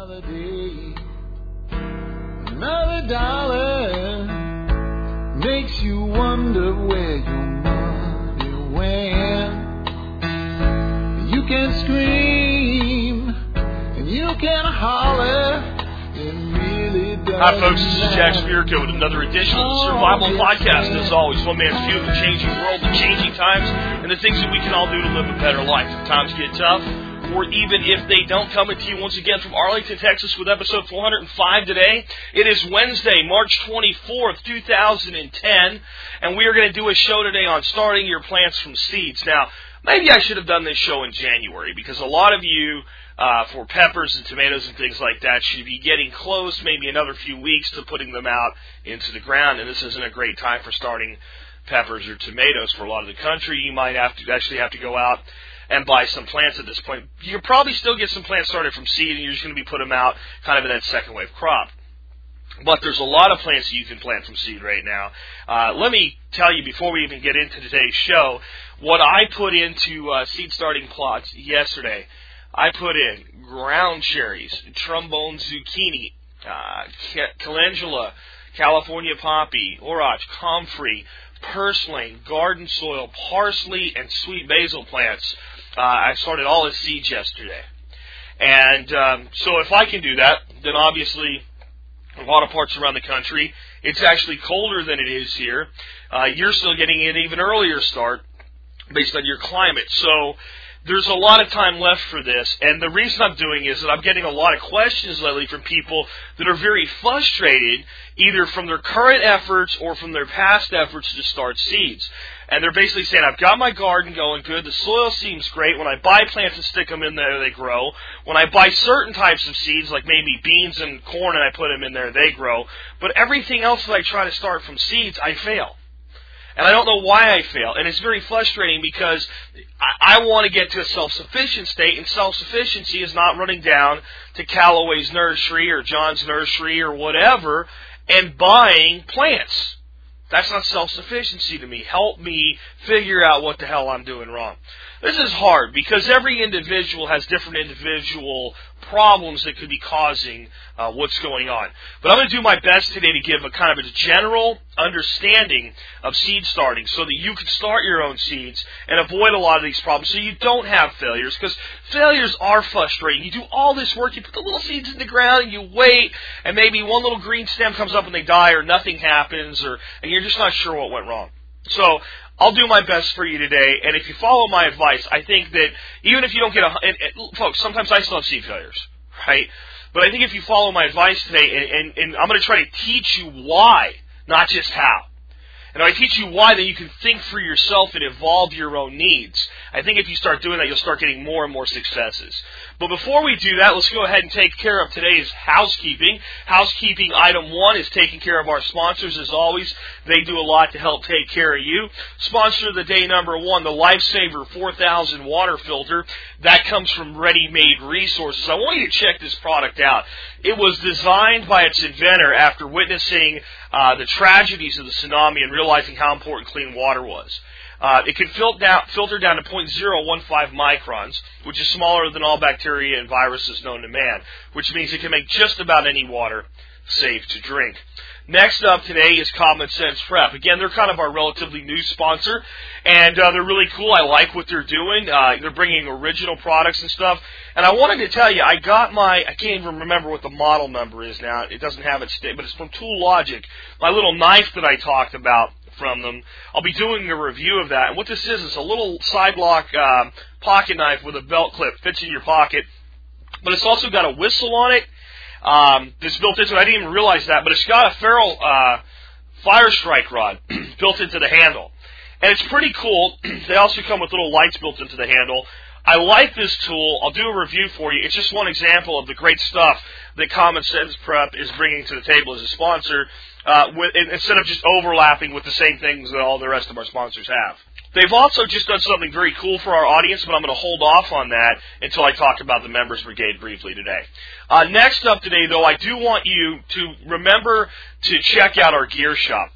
Another day, another dollar makes you wonder where your money went. You can scream and you can holler. It really does Hi, folks. This is Jack Spirko with another edition of the oh, Survival Podcast. As always, one man's view of the changing world, the changing times, and the things that we can all do to live a better life. If times get tough, or even if they don't, coming to you once again from Arlington, Texas, with episode 405 today. It is Wednesday, March 24th, 2010, and we are going to do a show today on starting your plants from seeds. Now, maybe I should have done this show in January because a lot of you uh, for peppers and tomatoes and things like that should be getting close, maybe another few weeks to putting them out into the ground. And this isn't a great time for starting peppers or tomatoes for a lot of the country. You might have to actually have to go out and buy some plants at this point. You will probably still get some plants started from seed, and you're just going to be putting them out kind of in that second wave crop. But there's a lot of plants that you can plant from seed right now. Uh, let me tell you before we even get into today's show what I put into uh, seed starting plots yesterday. I put in ground cherries, trombone zucchini, uh, calendula, California poppy, orach, comfrey, purslane, garden sorrel, parsley, and sweet basil plants. Uh, I started all as seeds yesterday. And um, so if I can do that, then obviously a lot of parts around the country, it's actually colder than it is here. Uh, you're still getting an even earlier start based on your climate. So there's a lot of time left for this, and the reason I'm doing is that I'm getting a lot of questions lately from people that are very frustrated, either from their current efforts or from their past efforts to start seeds. And they're basically saying, I've got my garden going good, the soil seems great, when I buy plants and stick them in there, they grow. When I buy certain types of seeds, like maybe beans and corn, and I put them in there, they grow. But everything else that I try to start from seeds, I fail. And I don't know why I fail. And it's very frustrating because I, I want to get to a self-sufficient state, and self-sufficiency is not running down to Calloway's nursery or John's nursery or whatever and buying plants. That's not self-sufficiency to me. Help me figure out what the hell I'm doing wrong. This is hard because every individual has different individual problems that could be causing uh, what's going on. But I'm going to do my best today to give a kind of a general understanding of seed starting so that you can start your own seeds and avoid a lot of these problems so you don't have failures because failures are frustrating. You do all this work, you put the little seeds in the ground and you wait and maybe one little green stem comes up and they die or nothing happens or and you're just not sure what went wrong. So I'll do my best for you today, and if you follow my advice, I think that even if you don't get a, and, and, folks, sometimes I still have seed failures, right? But I think if you follow my advice today, and, and, and I'm going to try to teach you why, not just how. And I teach you why, then you can think for yourself and evolve your own needs. I think if you start doing that, you'll start getting more and more successes. But before we do that, let's go ahead and take care of today's housekeeping. Housekeeping item one is taking care of our sponsors. As always, they do a lot to help take care of you. Sponsor of the day number one, the Lifesaver 4000 water filter. That comes from Ready Made Resources. I want you to check this product out. It was designed by its inventor after witnessing uh, the tragedies of the tsunami and realizing how important clean water was. Uh, it can filter down, filter down to 0.015 microns, which is smaller than all bacteria and viruses known to man, which means it can make just about any water safe to drink. Next up today is Common Sense Prep. Again, they're kind of our relatively new sponsor, and uh, they're really cool. I like what they're doing. Uh, they're bringing original products and stuff. And I wanted to tell you, I got my, I can't even remember what the model number is now. It doesn't have it, but it's from Tool Logic. My little knife that I talked about from them. I'll be doing a review of that. And what this is, it's a little side lock uh, pocket knife with a belt clip, fits in your pocket. But it's also got a whistle on it um, that's built into it. I didn't even realize that, but it's got a ferrule uh, fire strike rod built into the handle. And it's pretty cool. they also come with little lights built into the handle. I like this tool. I'll do a review for you. It's just one example of the great stuff that Common Sense Prep is bringing to the table as a sponsor, uh, with, instead of just overlapping with the same things that all the rest of our sponsors have. They've also just done something very cool for our audience, but I'm going to hold off on that until I talk about the Members Brigade briefly today. Uh, next up today, though, I do want you to remember to check out our gear shop.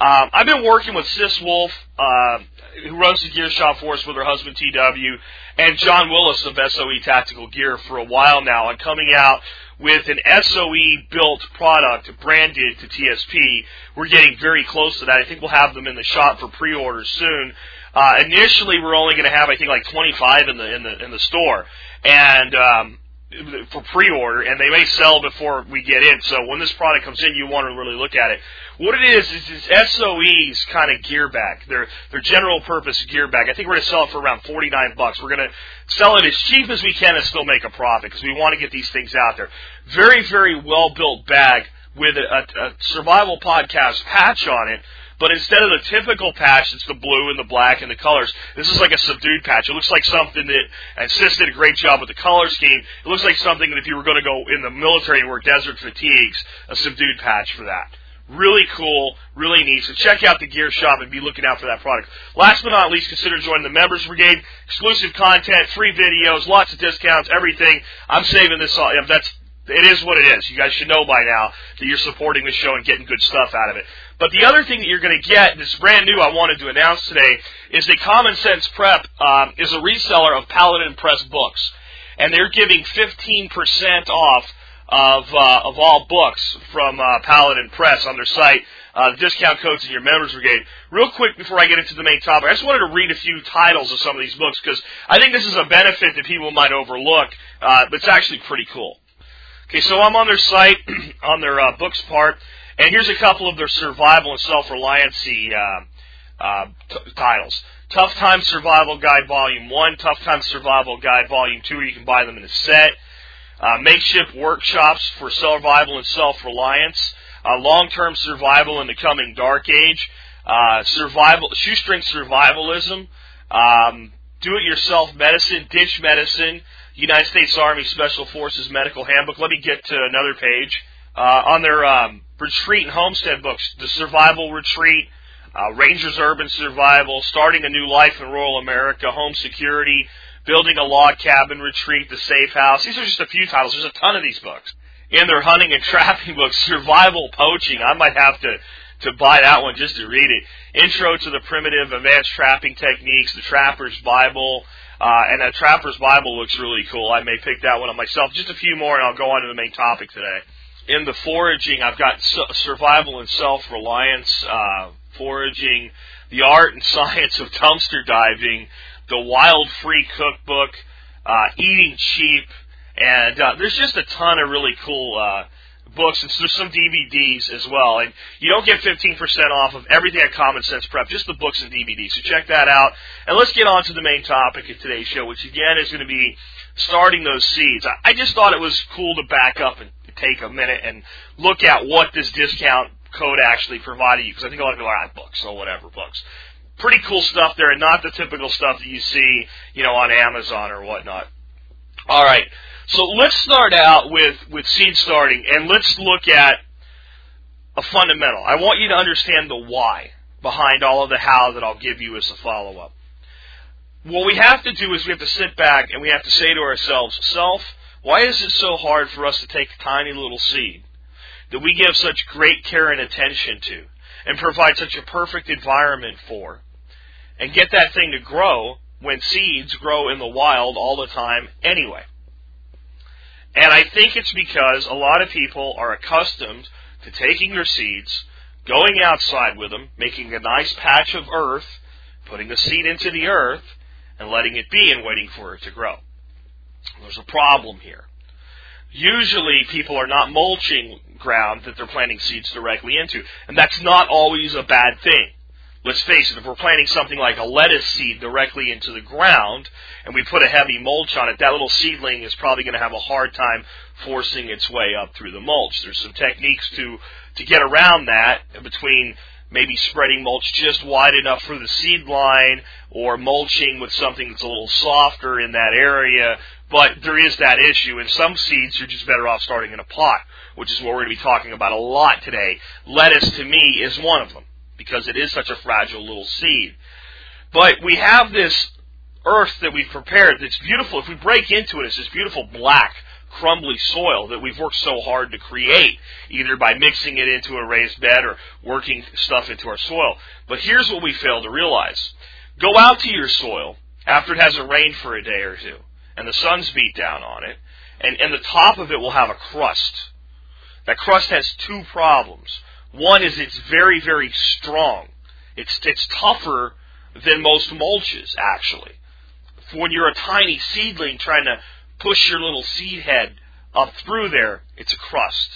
Um, I've been working with Sis Wolf, uh, who runs the gear shop for us with her husband TW, and John Willis of SOE Tactical Gear for a while now, and coming out with an SOE built product branded to TSP. We're getting very close to that. I think we'll have them in the shop for pre-orders soon. Uh, initially, we're only going to have, I think, like 25 in the in the in the store, and um, for pre-order, and they may sell before we get in. So when this product comes in, you want to really look at it. What it is is it's SOE's kind of gear bag. Their their general purpose gear bag. I think we're going to sell it for around 49 bucks. We're going to sell it as cheap as we can and still make a profit because we want to get these things out there. Very very well built bag with a, a survival podcast patch on it but instead of the typical patch, it's the blue and the black and the colors. This is like a subdued patch. It looks like something that and Sis did a great job with the color scheme. It looks like something that if you were going to go in the military and wear desert fatigues, a subdued patch for that. Really cool, really neat. So check out the gear shop and be looking out for that product. Last but not least, consider joining the members brigade. Exclusive content, free videos, lots of discounts, everything. I'm saving this all. That's it is what it is. You guys should know by now that you're supporting the show and getting good stuff out of it. But the other thing that you're going to get, it's brand new, I wanted to announce today, is that Common Sense Prep um, is a reseller of Paladin Press books, and they're giving 15% off of uh, of all books from uh, Paladin Press on their site. Uh, the discount codes in your members brigade. Real quick before I get into the main topic, I just wanted to read a few titles of some of these books because I think this is a benefit that people might overlook, uh, but it's actually pretty cool. Okay, so I'm on their site, on their uh, books part, and here's a couple of their survival and self-reliancy uh, uh, t- titles. Tough Time Survival Guide Volume 1, Tough Time Survival Guide Volume 2, you can buy them in a set. Uh, makeshift workshops for survival and self-reliance. Uh, long-term survival in the coming dark age. Uh, survival, shoestring survivalism. Um, do-it-yourself medicine, ditch medicine. United States Army Special Forces Medical Handbook. Let me get to another page. Uh, on their um, retreat and homestead books, The Survival Retreat, uh, Rangers Urban Survival, Starting a New Life in Rural America, Home Security, Building a Log Cabin Retreat, The Safe House. These are just a few titles. There's a ton of these books. In their hunting and trapping books, Survival Poaching. I might have to to buy that one just to read it. Intro to the Primitive Advanced Trapping Techniques, The Trapper's Bible, uh, and that Trapper's Bible looks really cool. I may pick that one up myself. Just a few more, and I'll go on to the main topic today in the foraging, I've got survival and self-reliance uh, foraging, the art and science of dumpster diving, the wild free cookbook, uh, eating cheap, and uh, there's just a ton of really cool uh, books, and there's some DVDs as well. And you don't get 15% off of everything at Common Sense Prep, just the books and DVDs. So check that out. And let's get on to the main topic of today's show, which again is going to be starting those seeds. I just thought it was cool to back up and take a minute and look at what this discount code actually provided you. Because I think a lot of people are at books or whatever books. Pretty cool stuff there, and not the typical stuff that you see, you know, on Amazon or whatnot. All right, so let's start out with with seed starting, and let's look at a fundamental. I want you to understand the why behind all of the how that I'll give you as a follow up. What we have to do is we have to sit back and we have to say to ourselves, self, why is it so hard for us to take a tiny little seed that we give such great care and attention to and provide such a perfect environment for and get that thing to grow when seeds grow in the wild all the time anyway? And I think it's because a lot of people are accustomed to taking their seeds, going outside with them, making a nice patch of earth, putting the seed into the earth, and letting it be and waiting for it to grow. There's a problem here. Usually people are not mulching ground that they're planting seeds directly into, and that's not always a bad thing. Let's face it, if we're planting something like a lettuce seed directly into the ground and we put a heavy mulch on it, that little seedling is probably going to have a hard time forcing its way up through the mulch. There's some techniques to, to get around that between maybe spreading mulch just wide enough for the seed line or mulching with something that's a little softer in that area but there is that issue. and some seeds, you're just better off starting in a pot, which is what we're going to be talking about a lot today. Lettuce, to me, is one of them because it is such a fragile little seed. But we have this earth that we've prepared that's beautiful. If we break into it, it's this beautiful black, crumbly soil that we've worked so hard to create, either by mixing it into a raised bed or working stuff into our soil. But here's what we fail to realize. Go out to your soil after it hasn't rained for a day or two and the sun's beat down on it, and, and the top of it will have a crust. That crust has two problems. One is it's very, very strong. It's, it's tougher than most mulches, actually. When you're a tiny seedling trying to push your little seed head up through there, it's a crust.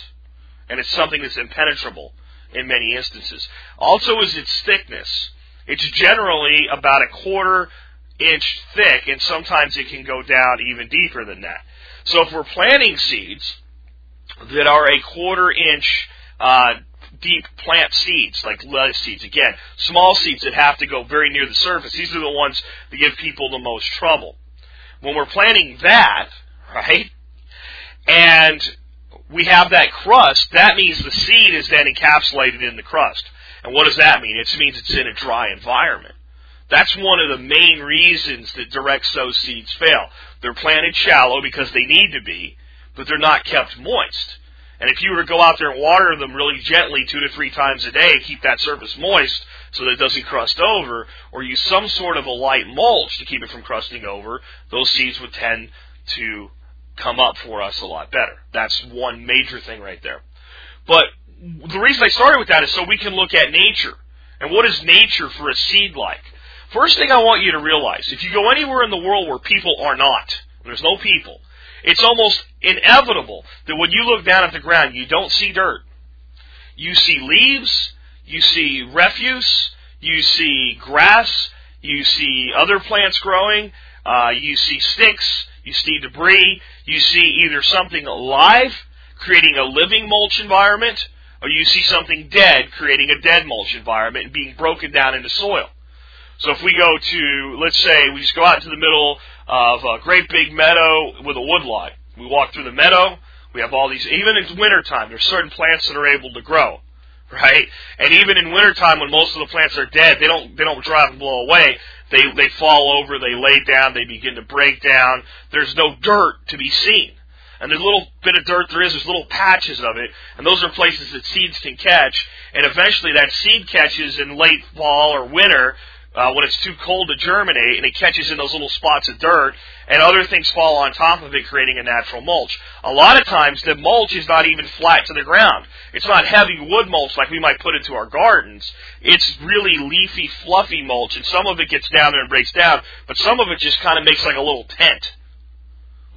And it's something that's impenetrable in many instances. Also is its thickness. It's generally about a quarter inch thick, and sometimes it can go down even deeper than that. So if we're planting seeds that are a quarter inch uh, deep plant seeds, like lettuce seeds, again, small seeds that have to go very near the surface, these are the ones that give people the most trouble. When we're planting that, right, and we have that crust, that means the seed is then encapsulated in the crust. And what does that mean? It means it's in a dry environment. That's one of the main reasons that direct sow seeds fail. They're planted shallow because they need to be, but they're not kept moist. And if you were to go out there and water them really gently two to three times a day, keep that surface moist so that it doesn't crust over, or use some sort of a light mulch to keep it from crusting over, those seeds would tend to come up for us a lot better. That's one major thing right there. But the reason I started with that is so we can look at nature. And what is nature for a seed like? First thing I want you to realize, if you go anywhere in the world where people are not, there's no people, it's almost inevitable that when you look down at the ground, you don't see dirt. You see leaves, you see refuse, you see grass, you see other plants growing, uh, you see sticks, you see debris, you see either something alive, creating a living mulch environment, or you see something dead, creating a dead mulch environment and being broken down into soil. So if we go to, let's say, we just go out to the middle of a great big meadow with a woodlot. We walk through the meadow. We have all these, even in wintertime, there's certain plants that are able to grow, right? And even in wintertime, when most of the plants are dead, they don't, they don't dry and blow away. They, they fall over, they lay down, they begin to break down. There's no dirt to be seen. And the little bit of dirt there is, there's little patches of it, and those are places that seeds can catch. And eventually that seed catches in late fall or winter, uh, when it's too cold to germinate and it catches in those little spots of dirt and other things fall on top of it creating a natural mulch. A lot of times the mulch is not even flat to the ground. It's not heavy wood mulch like we might put into our gardens. It's really leafy, fluffy mulch and some of it gets down there and breaks down, but some of it just kind of makes like a little tent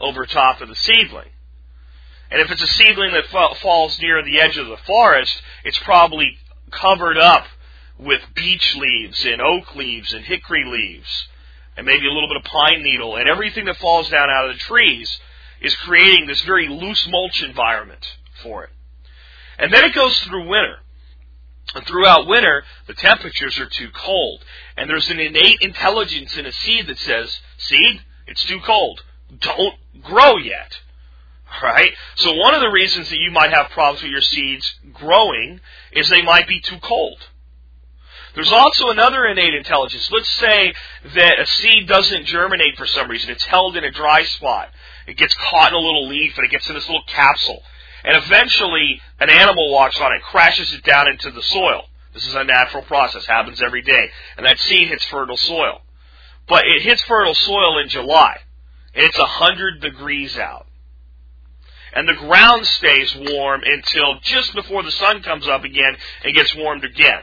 over top of the seedling. And if it's a seedling that fa- falls near the edge of the forest, it's probably covered up with beech leaves and oak leaves and hickory leaves and maybe a little bit of pine needle and everything that falls down out of the trees is creating this very loose mulch environment for it. And then it goes through winter. And throughout winter, the temperatures are too cold. And there's an innate intelligence in a seed that says, seed, it's too cold. Don't grow yet. Right? So one of the reasons that you might have problems with your seeds growing is they might be too cold. There's also another innate intelligence. Let's say that a seed doesn't germinate for some reason. It's held in a dry spot. It gets caught in a little leaf and it gets in this little capsule. And eventually an animal walks on it, crashes it down into the soil. This is a natural process, happens every day. And that seed hits fertile soil. But it hits fertile soil in July. And it's a hundred degrees out. And the ground stays warm until just before the sun comes up again and gets warmed again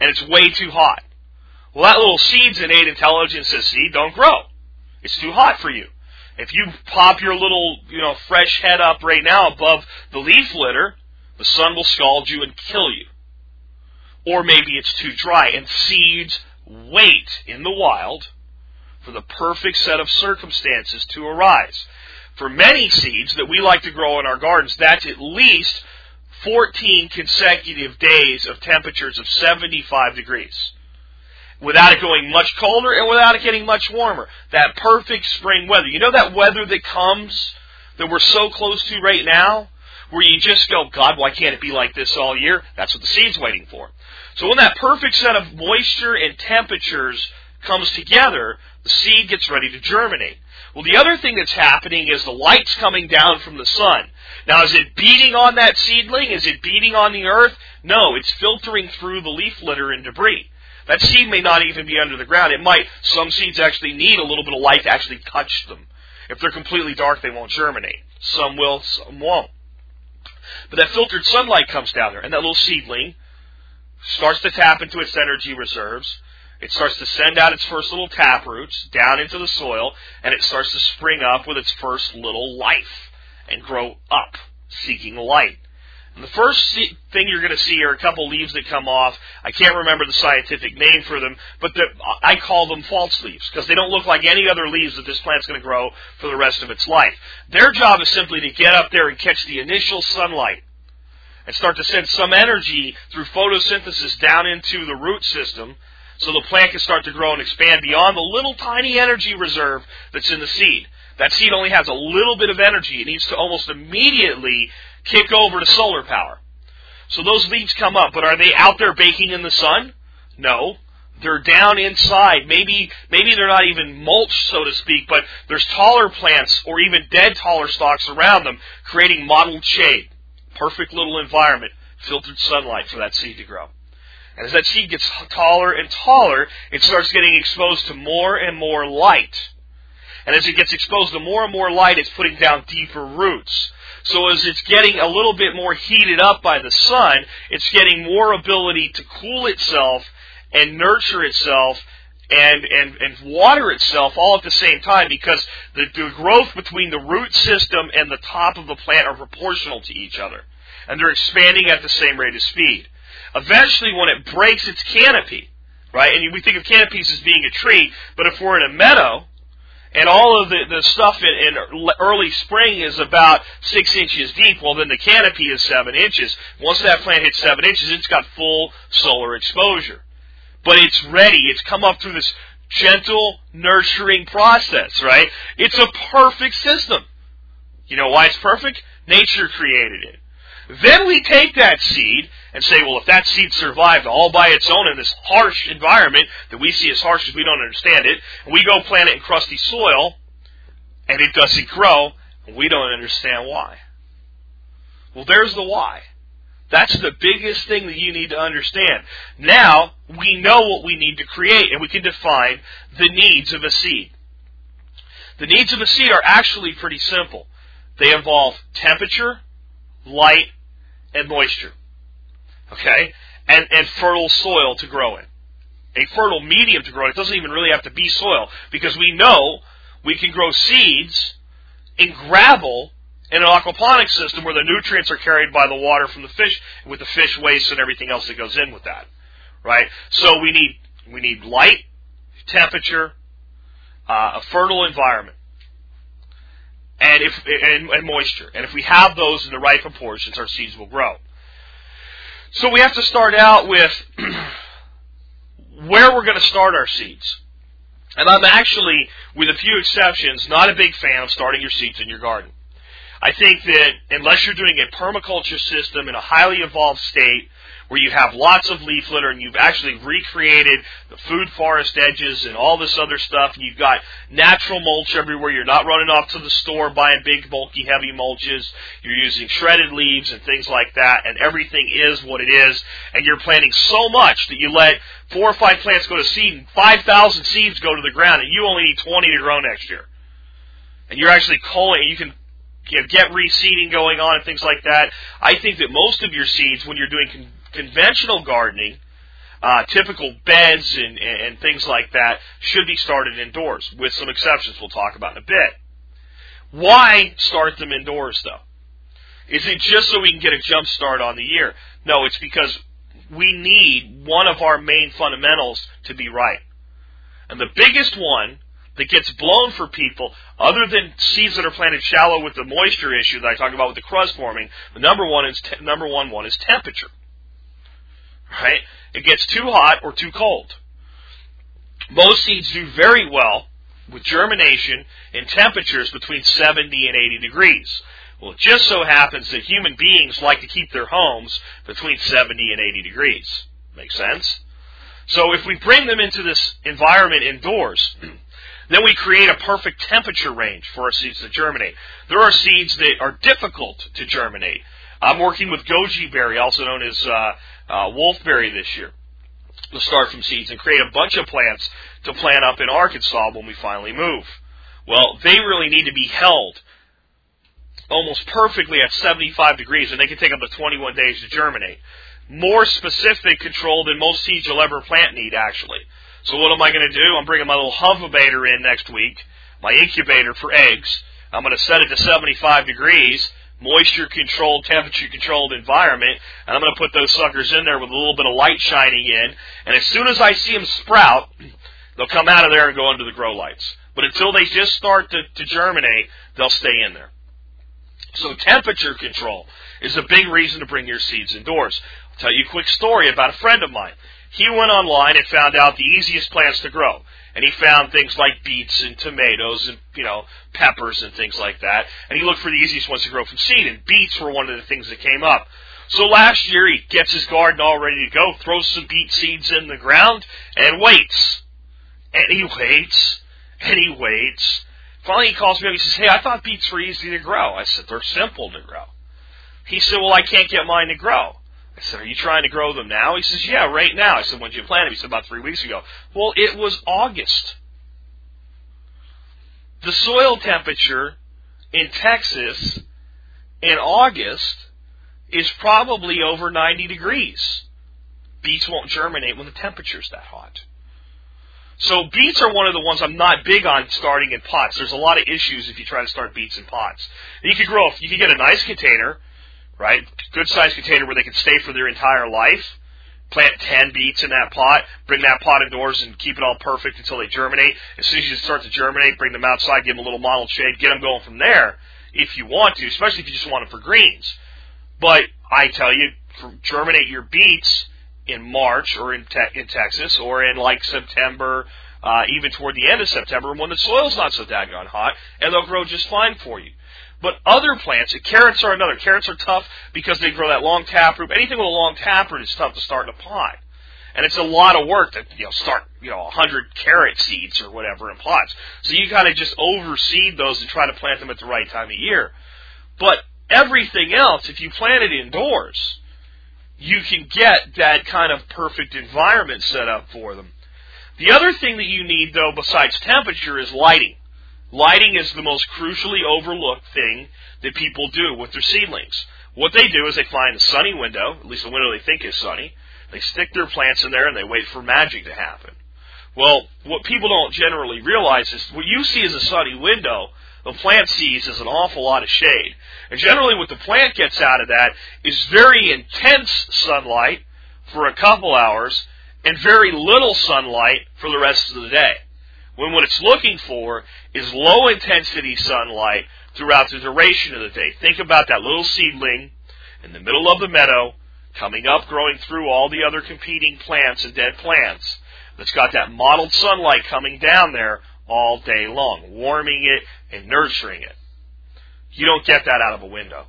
and it's way too hot. Well, that little seed's innate intelligence says, seed, don't grow. It's too hot for you. If you pop your little, you know, fresh head up right now above the leaf litter, the sun will scald you and kill you. Or maybe it's too dry, and seeds wait in the wild for the perfect set of circumstances to arise. For many seeds that we like to grow in our gardens, that's at least 14 consecutive days of temperatures of 75 degrees. Without it going much colder and without it getting much warmer. That perfect spring weather. You know that weather that comes that we're so close to right now? Where you just go, God, why can't it be like this all year? That's what the seed's waiting for. So when that perfect set of moisture and temperatures comes together, the seed gets ready to germinate. Well, the other thing that's happening is the light's coming down from the sun. Now, is it beating on that seedling? Is it beating on the earth? No, it's filtering through the leaf litter and debris. That seed may not even be under the ground. It might, some seeds actually need a little bit of light to actually touch them. If they're completely dark, they won't germinate. Some will, some won't. But that filtered sunlight comes down there, and that little seedling starts to tap into its energy reserves. It starts to send out its first little tap roots down into the soil, and it starts to spring up with its first little life and grow up, seeking light. And the first thing you're going to see are a couple leaves that come off. I can't remember the scientific name for them, but I call them false leaves because they don't look like any other leaves that this plant's going to grow for the rest of its life. Their job is simply to get up there and catch the initial sunlight and start to send some energy through photosynthesis down into the root system so the plant can start to grow and expand beyond the little tiny energy reserve that's in the seed. That seed only has a little bit of energy. It needs to almost immediately kick over to solar power. So those leaves come up, but are they out there baking in the sun? No. They're down inside. Maybe, maybe they're not even mulch, so to speak, but there's taller plants or even dead taller stalks around them, creating mottled shade. Perfect little environment, filtered sunlight for that seed to grow. And as that seed gets taller and taller, it starts getting exposed to more and more light. And as it gets exposed to more and more light, it's putting down deeper roots. So as it's getting a little bit more heated up by the sun, it's getting more ability to cool itself and nurture itself and, and, and water itself all at the same time because the, the growth between the root system and the top of the plant are proportional to each other. And they're expanding at the same rate of speed. Eventually, when it breaks its canopy, right, and we think of canopies as being a tree, but if we're in a meadow, and all of the, the stuff in, in early spring is about six inches deep, well then the canopy is seven inches. Once that plant hits seven inches, it's got full solar exposure. But it's ready. It's come up through this gentle, nurturing process, right? It's a perfect system. You know why it's perfect? Nature created it. Then we take that seed and say, well, if that seed survived all by its own in this harsh environment that we see as harsh as we don't understand it, and we go plant it in crusty soil, and it doesn't grow, and we don't understand why. Well, there's the why. That's the biggest thing that you need to understand. Now, we know what we need to create, and we can define the needs of a seed. The needs of a seed are actually pretty simple. They involve temperature, light, and moisture. Okay? And, and fertile soil to grow in. A fertile medium to grow in. It doesn't even really have to be soil because we know we can grow seeds in gravel in an aquaponics system where the nutrients are carried by the water from the fish with the fish waste and everything else that goes in with that. Right? So we need, we need light, temperature, uh, a fertile environment and if and, and moisture. And if we have those in the right proportions, our seeds will grow. So we have to start out with where we're going to start our seeds. And I'm actually, with a few exceptions, not a big fan of starting your seeds in your garden. I think that unless you're doing a permaculture system in a highly evolved state, where you have lots of leaf litter and you've actually recreated the food forest edges and all this other stuff and you've got natural mulch everywhere. You're not running off to the store buying big, bulky, heavy mulches. You're using shredded leaves and things like that and everything is what it is and you're planting so much that you let four or five plants go to seed and 5,000 seeds go to the ground and you only need 20 to grow next year. And you're actually culling, you can you know, get reseeding going on and things like that. I think that most of your seeds, when you're doing conventional gardening, uh, typical beds and, and things like that, should be started indoors, with some exceptions we'll talk about in a bit. Why start them indoors, though? Is it just so we can get a jump start on the year? No, it's because we need one of our main fundamentals to be right. And the biggest one that gets blown for people, other than seeds that are planted shallow with the moisture issue that I talked about with the crust forming, the number one is te- number one one is temperature. Right? It gets too hot or too cold. Most seeds do very well with germination in temperatures between 70 and 80 degrees. Well, it just so happens that human beings like to keep their homes between 70 and 80 degrees. Make sense? So if we bring them into this environment indoors, Then we create a perfect temperature range for our seeds to germinate. There are seeds that are difficult to germinate. I'm working with goji berry, also known as uh, uh, wolfberry, this year to start from seeds and create a bunch of plants to plant up in Arkansas when we finally move. Well, they really need to be held almost perfectly at 75 degrees, and they can take up to 21 days to germinate. More specific control than most seeds you'll ever plant need, actually. So what am I going to do? I'm bringing my little Hovabator in next week, my incubator for eggs. I'm going to set it to 75 degrees, moisture controlled, temperature controlled environment, and I'm going to put those suckers in there with a little bit of light shining in. And as soon as I see them sprout, they'll come out of there and go under the grow lights. But until they just start to, to germinate, they'll stay in there. So temperature control is a big reason to bring your seeds indoors. I'll tell you a quick story about a friend of mine. He went online and found out the easiest plants to grow. And he found things like beets and tomatoes and, you know, peppers and things like that. And he looked for the easiest ones to grow from seed, and beets were one of the things that came up. So last year he gets his garden all ready to go, throws some beet seeds in the ground, and waits. And he waits, and he waits. Finally he calls me up, he says, hey, I thought beets were easy to grow. I said, they're simple to grow. He said, well, I can't get mine to grow. I said, Are you trying to grow them now? He says, Yeah, right now. I said, When did you plant them? He said, About three weeks ago. Well, it was August. The soil temperature in Texas in August is probably over 90 degrees. Beets won't germinate when the temperature's that hot. So beets are one of the ones I'm not big on starting in pots. There's a lot of issues if you try to start beets in pots. You could grow, you could get a nice container, right? Good sized container where they can stay for their entire life. Plant 10 beets in that pot, bring that pot indoors and keep it all perfect until they germinate. As soon as you start to germinate, bring them outside, give them a little mottled shade, get them going from there if you want to, especially if you just want them for greens. But I tell you, germinate your beets in March or in, te- in Texas or in like September, uh, even toward the end of September when the soil's not so daggone hot, and they'll grow just fine for you. But other plants, carrots are another. Carrots are tough because they grow that long taproot. Anything with a long taproot is tough to start in a pot. And it's a lot of work to, you know, start, you know, a hundred carrot seeds or whatever in pots. So you gotta just overseed those and try to plant them at the right time of year. But everything else, if you plant it indoors, you can get that kind of perfect environment set up for them. The other thing that you need though, besides temperature, is lighting. Lighting is the most crucially overlooked thing that people do with their seedlings. What they do is they find a sunny window, at least a window they think is sunny. They stick their plants in there and they wait for magic to happen. Well, what people don't generally realize is what you see as a sunny window, the plant sees as an awful lot of shade. And generally what the plant gets out of that is very intense sunlight for a couple hours and very little sunlight for the rest of the day when what it's looking for is low intensity sunlight throughout the duration of the day. Think about that little seedling in the middle of the meadow coming up, growing through all the other competing plants and dead plants. That's got that mottled sunlight coming down there all day long, warming it and nurturing it. You don't get that out of a window.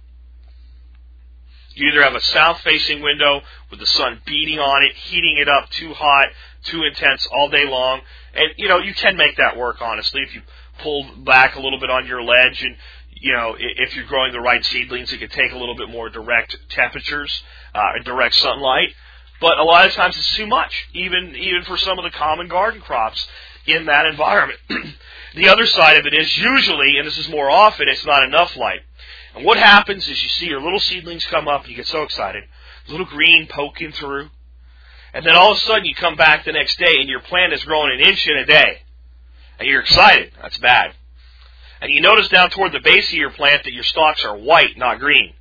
You either have a south facing window with the sun beating on it, heating it up too hot, too intense all day long, and you know, you can make that work honestly if you pull back a little bit on your ledge and you know, if you're growing the right seedlings, it can take a little bit more direct temperatures uh, and direct sunlight. But a lot of times it's too much, even even for some of the common garden crops in that environment. the other side of it is usually, and this is more often, it's not enough light. And what happens is you see your little seedlings come up, and you get so excited, little green poking through, and then all of a sudden you come back the next day and your plant is growing an inch in a day. And you're excited. That's bad. And you notice down toward the base of your plant that your stalks are white, not green.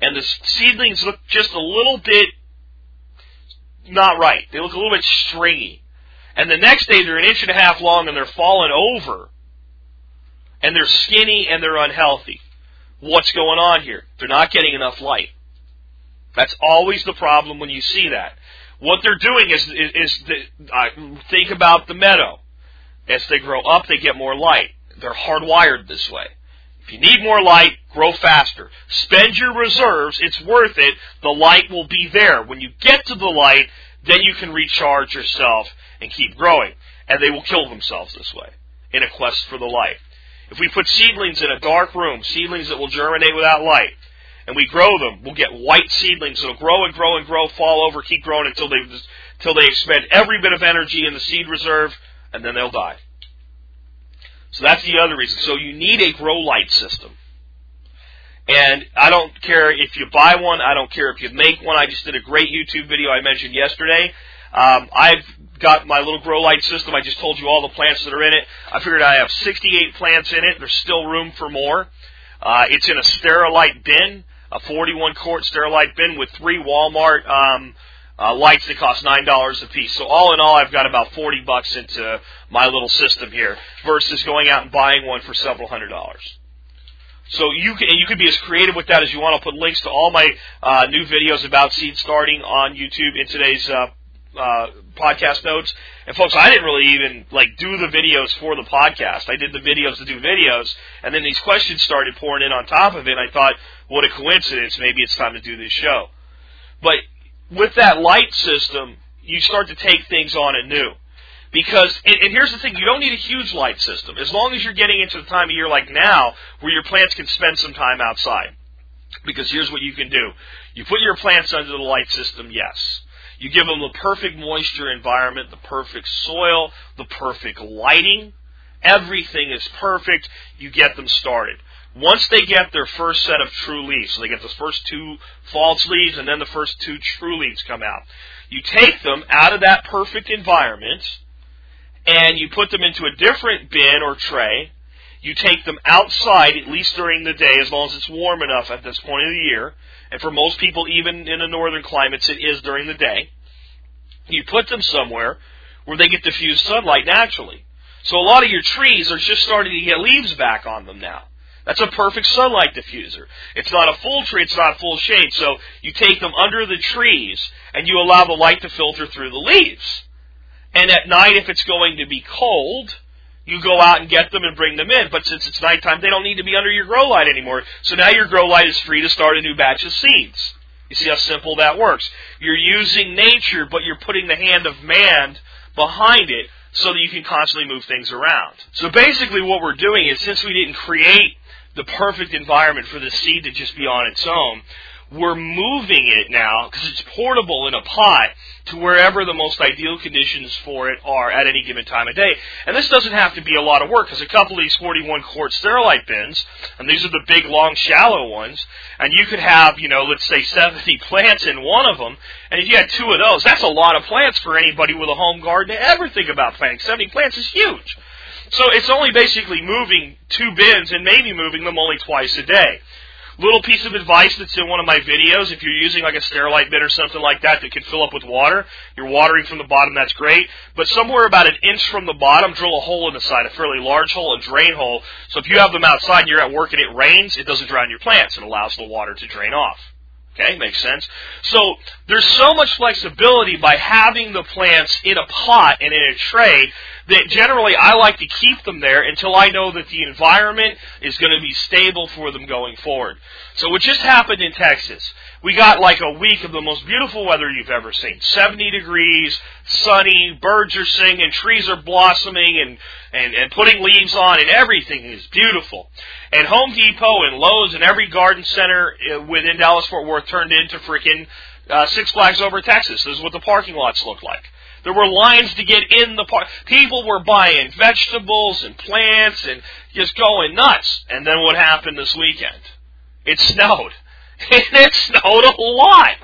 And the seedlings look just a little bit not right. They look a little bit stringy. And the next day they're an inch and a half long and they're falling over. And they're skinny and they're unhealthy. What's going on here? They're not getting enough light. That's always the problem when you see that. What they're doing is, is, is the, uh, think about the meadow. As they grow up, they get more light. They're hardwired this way. If you need more light, grow faster. Spend your reserves. It's worth it. The light will be there. When you get to the light, then you can recharge yourself and keep growing. And they will kill themselves this way in a quest for the light. If we put seedlings in a dark room, seedlings that will germinate without light, and we grow them, we'll get white seedlings that'll grow and grow and grow, fall over, keep growing until they until they expend every bit of energy in the seed reserve, and then they'll die. So that's the other reason. So you need a grow light system. And I don't care if you buy one. I don't care if you make one. I just did a great YouTube video I mentioned yesterday. Um, I've got my little grow light system. I just told you all the plants that are in it. I figured I have 68 plants in it. There's still room for more. Uh, it's in a Sterilite bin, a 41 quart Sterilite bin with three Walmart um, uh, lights that cost nine dollars a piece. So all in all, I've got about 40 bucks into my little system here versus going out and buying one for several hundred dollars. So you can you can be as creative with that as you want. I'll put links to all my uh, new videos about seed starting on YouTube in today's uh, uh, podcast notes. And folks, I didn't really even like do the videos for the podcast. I did the videos to do videos, and then these questions started pouring in on top of it. And I thought, what a coincidence! Maybe it's time to do this show. But with that light system, you start to take things on anew. Because, and here's the thing, you don't need a huge light system. As long as you're getting into the time of year like now, where your plants can spend some time outside. Because here's what you can do. You put your plants under the light system, yes. You give them the perfect moisture environment, the perfect soil, the perfect lighting. Everything is perfect. You get them started. Once they get their first set of true leaves, so they get the first two false leaves and then the first two true leaves come out, you take them out of that perfect environment and you put them into a different bin or tray. You take them outside, at least during the day, as long as it's warm enough at this point of the year. And for most people, even in the northern climates, it is during the day. You put them somewhere where they get diffused sunlight naturally. So a lot of your trees are just starting to get leaves back on them now. That's a perfect sunlight diffuser. It's not a full tree, it's not full shade. So you take them under the trees and you allow the light to filter through the leaves. And at night, if it's going to be cold, you go out and get them and bring them in. But since it's nighttime, they don't need to be under your grow light anymore. So now your grow light is free to start a new batch of seeds. You see how simple that works. You're using nature, but you're putting the hand of man behind it so that you can constantly move things around. So basically what we're doing is since we didn't create the perfect environment for the seed to just be on its own, we're moving it now because it's portable in a pot to wherever the most ideal conditions for it are at any given time of day. And this doesn't have to be a lot of work because a couple of these 41 quart sterilite bins, and these are the big, long, shallow ones, and you could have, you know, let's say 70 plants in one of them, and if you had two of those, that's a lot of plants for anybody with a home garden to ever think about planting. 70 plants is huge. So it's only basically moving two bins and maybe moving them only twice a day. Little piece of advice that's in one of my videos, if you're using like a Sterilite bin or something like that that can fill up with water, you're watering from the bottom, that's great. But somewhere about an inch from the bottom, drill a hole in the side, a fairly large hole, a drain hole. So if you have them outside and you're at work and it rains, it doesn't drown your plants. It allows the water to drain off. Okay, makes sense. So there's so much flexibility by having the plants in a pot and in a tray that generally I like to keep them there until I know that the environment is going to be stable for them going forward. So what just happened in Texas, we got like a week of the most beautiful weather you've ever seen. 70 degrees, sunny, birds are singing, trees are blossoming and, and, and putting leaves on and everything is beautiful. And Home Depot and Lowe's and every garden center uh, within Dallas Fort Worth turned into freaking uh, Six Flags over Texas. This is what the parking lots look like. There were lines to get in the park. People were buying vegetables and plants and just going nuts. And then what happened this weekend? It snowed. And it snowed a lot.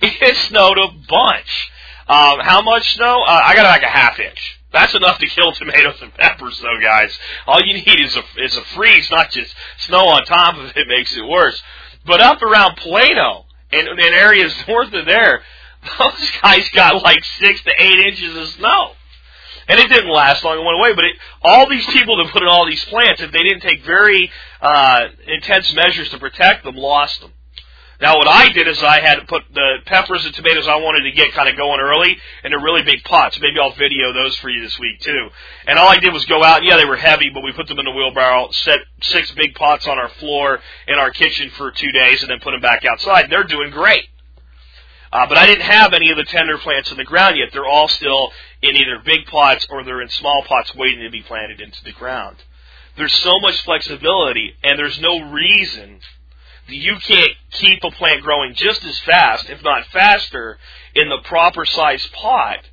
It snowed a bunch. Um, how much snow? Uh, I got like a half inch. That's enough to kill tomatoes and peppers, though, guys. All you need is a is a freeze, not just snow on top of it makes it worse. But up around Plano and, and areas north of there, those guys got like six to eight inches of snow. And it didn't last long; it went away. But it, all these people that put in all these plants, if they didn't take very uh, intense measures to protect them, lost them. Now, what I did is I had to put the peppers and tomatoes I wanted to get kind of going early into really big pots. Maybe I'll video those for you this week too. And all I did was go out. Yeah, they were heavy, but we put them in the wheelbarrow, set six big pots on our floor in our kitchen for two days, and then put them back outside. They're doing great. Uh, but I didn't have any of the tender plants in the ground yet. They're all still in either big pots or they're in small pots waiting to be planted into the ground. There's so much flexibility, and there's no reason that you can't keep a plant growing just as fast, if not faster, in the proper size pot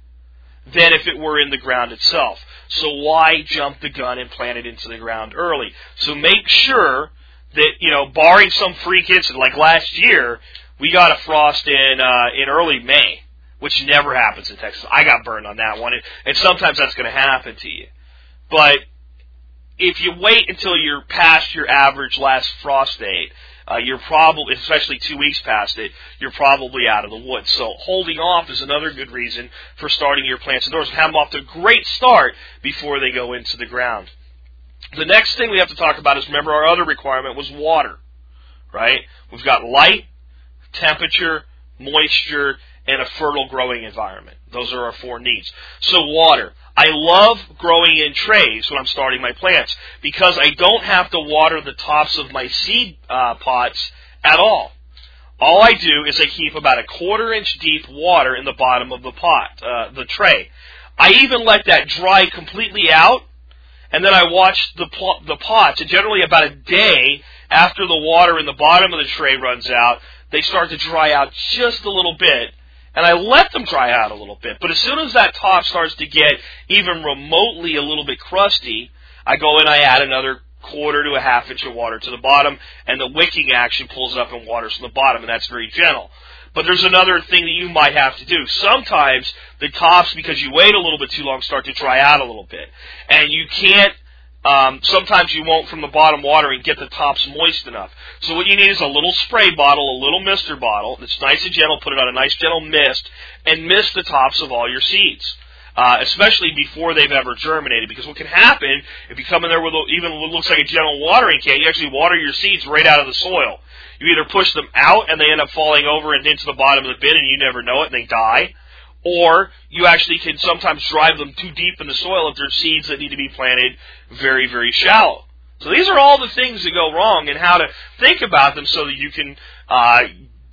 than if it were in the ground itself. So why jump the gun and plant it into the ground early? So make sure that you know, barring some freak incident like last year, we got a frost in uh, in early May, which never happens in Texas. I got burned on that one, and sometimes that's going to happen to you. But if you wait until you're past your average last frost date, uh, you're probably, especially two weeks past it, you're probably out of the woods. So holding off is another good reason for starting your plants indoors and have them off to a great start before they go into the ground. The next thing we have to talk about is remember our other requirement was water, right? We've got light, temperature, moisture, and a fertile growing environment. Those are our four needs. So water. I love growing in trays when I'm starting my plants because I don't have to water the tops of my seed uh, pots at all. All I do is I keep about a quarter inch deep water in the bottom of the pot, uh, the tray. I even let that dry completely out and then I watch the pl- the pots. And generally, about a day after the water in the bottom of the tray runs out, they start to dry out just a little bit, and I let them dry out a little bit. But as soon as that top starts to get even remotely a little bit crusty, I go and I add another quarter to a half inch of water to the bottom, and the wicking action pulls up and waters from the bottom, and that's very gentle. But there's another thing that you might have to do. Sometimes the tops, because you wait a little bit too long, start to dry out a little bit. And you can't, um, sometimes you won't from the bottom watering get the tops moist enough. So what you need is a little spray bottle, a little mister bottle that's nice and gentle, put it on a nice gentle mist, and mist the tops of all your seeds. Uh, especially before they've ever germinated. Because what can happen if you come in there with a, even what looks like a gentle watering can, you actually water your seeds right out of the soil. You either push them out and they end up falling over and into the bottom of the bin and you never know it and they die, or you actually can sometimes drive them too deep in the soil if they're seeds that need to be planted very, very shallow. So these are all the things that go wrong and how to think about them so that you can uh,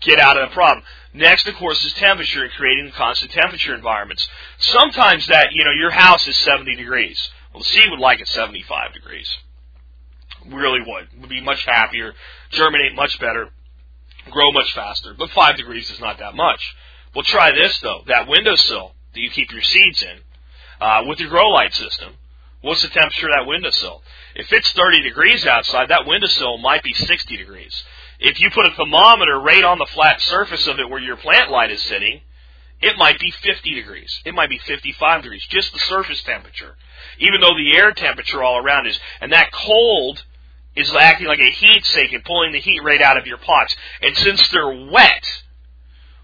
get out of the problem. Next, of course, is temperature and creating constant temperature environments. Sometimes that, you know, your house is 70 degrees. Well, the seed would like it 75 degrees. Really would. Would be much happier, germinate much better, grow much faster. But 5 degrees is not that much. Well, try this, though. That windowsill that you keep your seeds in, uh, with your grow light system, what's the temperature of that windowsill? If it's 30 degrees outside, that windowsill might be 60 degrees. If you put a thermometer right on the flat surface of it where your plant light is sitting, it might be 50 degrees. It might be 55 degrees, just the surface temperature. Even though the air temperature all around is, and that cold is acting like a heat sink and pulling the heat right out of your pots. And since they're wet,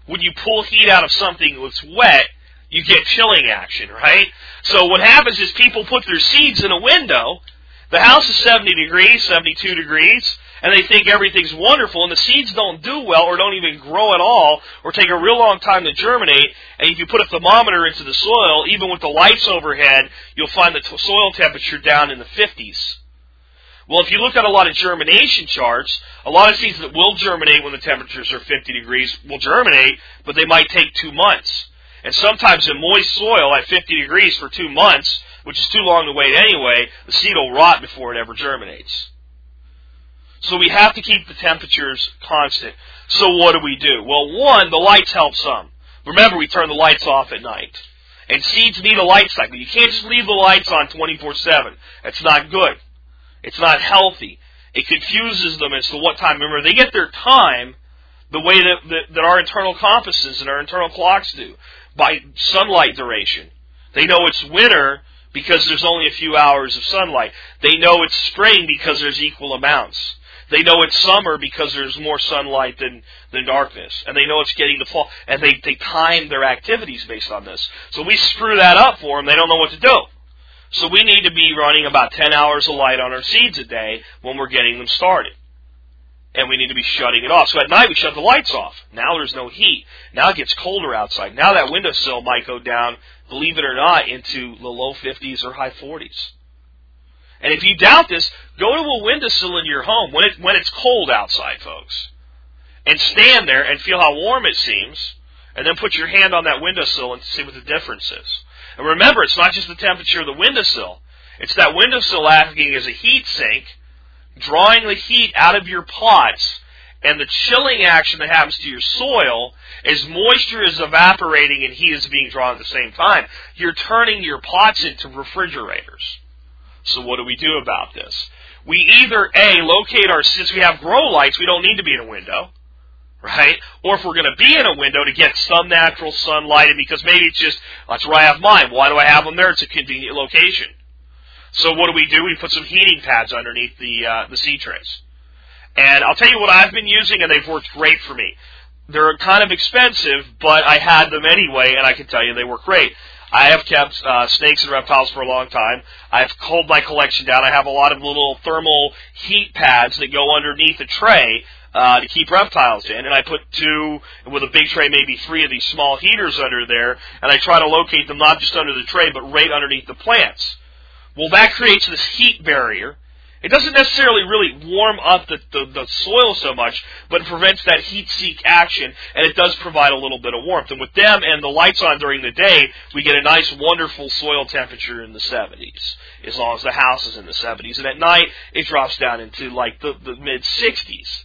when you pull heat out of something that's wet, you get chilling action, right? So what happens is people put their seeds in a window. The house is 70 degrees, 72 degrees, and they think everything's wonderful, and the seeds don't do well or don't even grow at all or take a real long time to germinate. And if you put a thermometer into the soil, even with the lights overhead, you'll find the soil temperature down in the 50s. Well, if you look at a lot of germination charts, a lot of seeds that will germinate when the temperatures are 50 degrees will germinate, but they might take two months. And sometimes in moist soil at 50 degrees for two months, which is too long to wait anyway, the seed will rot before it ever germinates. So we have to keep the temperatures constant. So what do we do? Well, one, the lights help some. Remember, we turn the lights off at night. And seeds need a light cycle. You can't just leave the lights on 24-7. That's not good. It's not healthy. It confuses them as to what time. Remember, they get their time the way that, that, that our internal compasses and our internal clocks do by sunlight duration. They know it's winter because there's only a few hours of sunlight. They know it's spring because there's equal amounts. They know it's summer because there's more sunlight than, than darkness. And they know it's getting to fall. And they, they time their activities based on this. So we screw that up for them. They don't know what to do. So we need to be running about 10 hours of light on our seeds a day when we're getting them started. And we need to be shutting it off. So at night we shut the lights off. Now there's no heat. Now it gets colder outside. Now that windowsill might go down, believe it or not, into the low 50s or high 40s. And if you doubt this, go to a windowsill in your home when, it, when it's cold outside, folks. And stand there and feel how warm it seems. And then put your hand on that windowsill and see what the difference is. And remember, it's not just the temperature of the windowsill. It's that windowsill acting as a heat sink, drawing the heat out of your pots, and the chilling action that happens to your soil as moisture is evaporating and heat is being drawn at the same time. You're turning your pots into refrigerators. So what do we do about this? we either A, locate our, since we have grow lights, we don't need to be in a window, right? Or if we're going to be in a window to get some natural sunlight, and because maybe it's just, that's where I have mine. Why do I have them there? It's a convenient location. So what do we do? We put some heating pads underneath the, uh, the seed trays. And I'll tell you what I've been using, and they've worked great for me. They're kind of expensive, but I had them anyway, and I can tell you they work great. I have kept uh, snakes and reptiles for a long time. I've culled my collection down. I have a lot of little thermal heat pads that go underneath a tray uh, to keep reptiles in, and I put two with a big tray, maybe three of these small heaters under there, and I try to locate them not just under the tray, but right underneath the plants. Well, that creates this heat barrier it doesn't necessarily really warm up the, the, the, soil so much, but it prevents that heat sink action, and it does provide a little bit of warmth. And with them and the lights on during the day, we get a nice, wonderful soil temperature in the 70s, as long as the house is in the 70s. And at night, it drops down into like the, the mid 60s,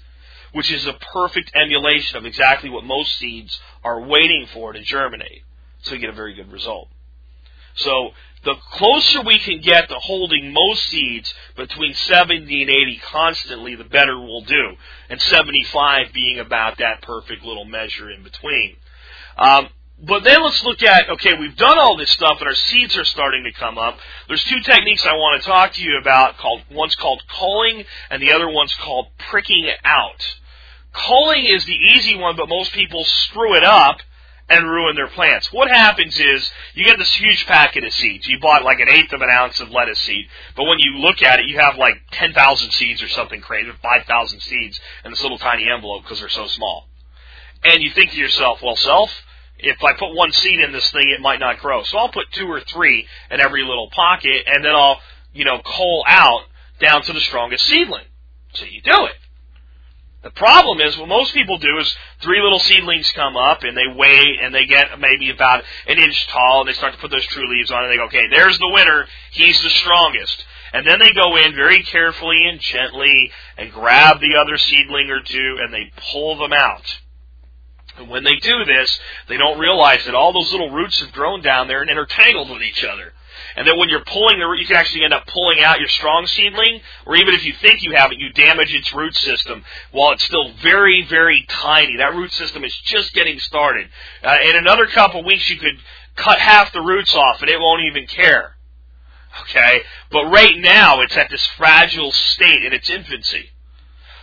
which is a perfect emulation of exactly what most seeds are waiting for to germinate. So you get a very good result. So the closer we can get to holding most seeds between 70 and 80 constantly, the better we'll do. And 75 being about that perfect little measure in between. Um, but then let's look at, okay, we've done all this stuff and our seeds are starting to come up. There's two techniques I want to talk to you about. Called, one's called culling and the other one's called pricking out. Culling is the easy one, but most people screw it up and ruin their plants. What happens is you get this huge packet of seeds. You bought like an eighth of an ounce of lettuce seed, but when you look at it, you have like 10,000 seeds or something crazy, 5,000 seeds in this little tiny envelope because they're so small. And you think to yourself, well, self, if I put one seed in this thing, it might not grow. So I'll put two or three in every little pocket, and then I'll, you know, cull out down to the strongest seedling. So you do it. The problem is what most people do is three little seedlings come up and they wait and they get maybe about an inch tall and they start to put those true leaves on and they go, okay, there's the winner. He's the strongest. And then they go in very carefully and gently and grab the other seedling or two and they pull them out. And when they do this, they don't realize that all those little roots have grown down there and intertangled with each other and that when you're pulling the root, you can actually end up pulling out your strong seedling, or even if you think you have it, you damage its root system while it's still very, very tiny. That root system is just getting started. Uh, in another couple weeks, you could cut half the roots off, and it won't even care. Okay, but right now it's at this fragile state in its infancy.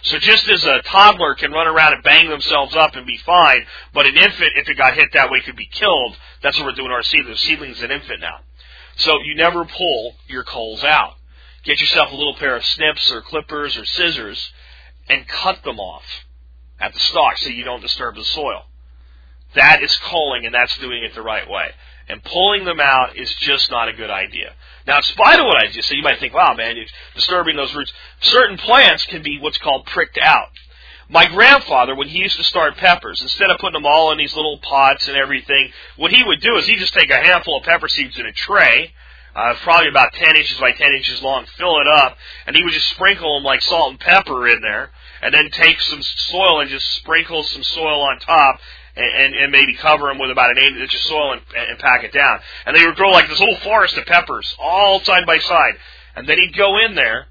So just as a toddler can run around and bang themselves up and be fine, but an infant, if it got hit that way, could be killed. That's what we're doing our seedlings. Seedling's an infant now. So you never pull your culls out. Get yourself a little pair of snips or clippers or scissors and cut them off at the stalk so you don't disturb the soil. That is culling and that's doing it the right way. And pulling them out is just not a good idea. Now, in spite of what I just said, you might think, wow, man, you're disturbing those roots. Certain plants can be what's called pricked out. My grandfather, when he used to start peppers, instead of putting them all in these little pots and everything, what he would do is he'd just take a handful of pepper seeds in a tray, uh, probably about 10 inches by 10 inches long, fill it up, and he would just sprinkle them like salt and pepper in there, and then take some soil and just sprinkle some soil on top, and, and, maybe cover them with about an eighth inch of soil and, and pack it down. And they would grow like this little forest of peppers, all side by side. And then he'd go in there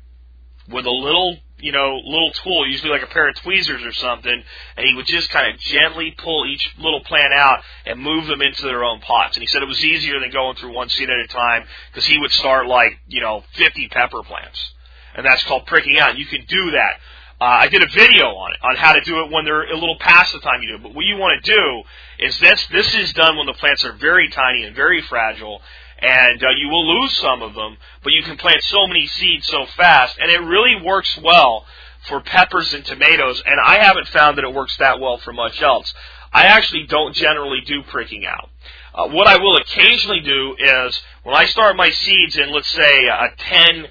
with a little you know, little tool, usually like a pair of tweezers or something, and he would just kind of gently pull each little plant out and move them into their own pots. And he said it was easier than going through one seed at a time because he would start like, you know, 50 pepper plants. And that's called pricking out. You can do that. Uh, I did a video on it, on how to do it when they're a little past the time you do it. But what you want to do is this, this is done when the plants are very tiny and very fragile, and uh, you will lose some of them, but you can plant so many seeds so fast, and it really works well for peppers and tomatoes, and I haven't found that it works that well for much else. I actually don't generally do pricking out. Uh, what I will occasionally do is when I start my seeds in, let's say, a 10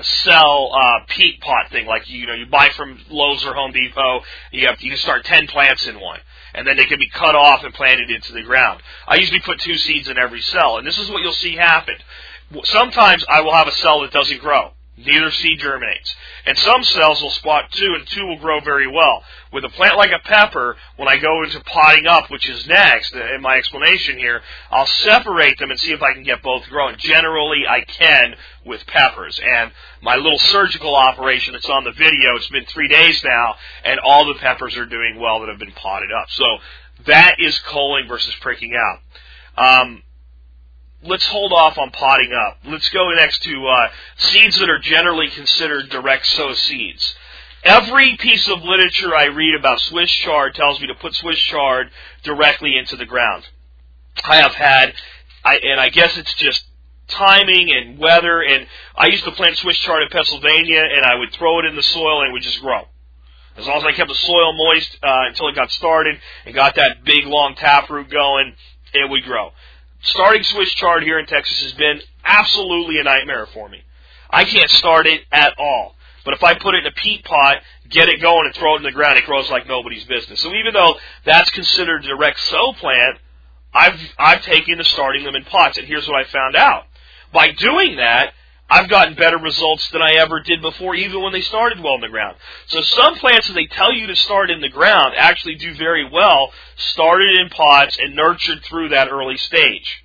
cell uh, peat pot thing, like you know you buy from Lowe's or Home Depot, you have you can start 10 plants in one and then they can be cut off and planted into the ground. I usually put two seeds in every cell, and this is what you'll see happen. Sometimes I will have a cell that doesn't grow. Neither seed germinates. And some cells will spot two, and two will grow very well. With a plant like a pepper, when I go into potting up, which is next in my explanation here, I'll separate them and see if I can get both growing. Generally, I can with peppers. And my little surgical operation that's on the video, it's been three days now, and all the peppers are doing well that have been potted up. So that is culling versus pricking out. Um, let's hold off on potting up. Let's go next to uh, seeds that are generally considered direct sow seeds. Every piece of literature I read about Swiss chard tells me to put Swiss chard directly into the ground. I have had, I, and I guess it's just timing and weather. And I used to plant Swiss chard in Pennsylvania, and I would throw it in the soil, and it would just grow. As long as I kept the soil moist uh, until it got started and got that big long taproot going, it would grow starting Swiss chard here in Texas has been absolutely a nightmare for me. I can't start it at all. But if I put it in a peat pot, get it going and throw it in the ground, it grows like nobody's business. So even though that's considered a direct sow plant, I've, I've taken to starting them in pots. And here's what I found out. By doing that, I've gotten better results than I ever did before, even when they started well in the ground. So some plants that they tell you to start in the ground actually do very well, started in pots and nurtured through that early stage.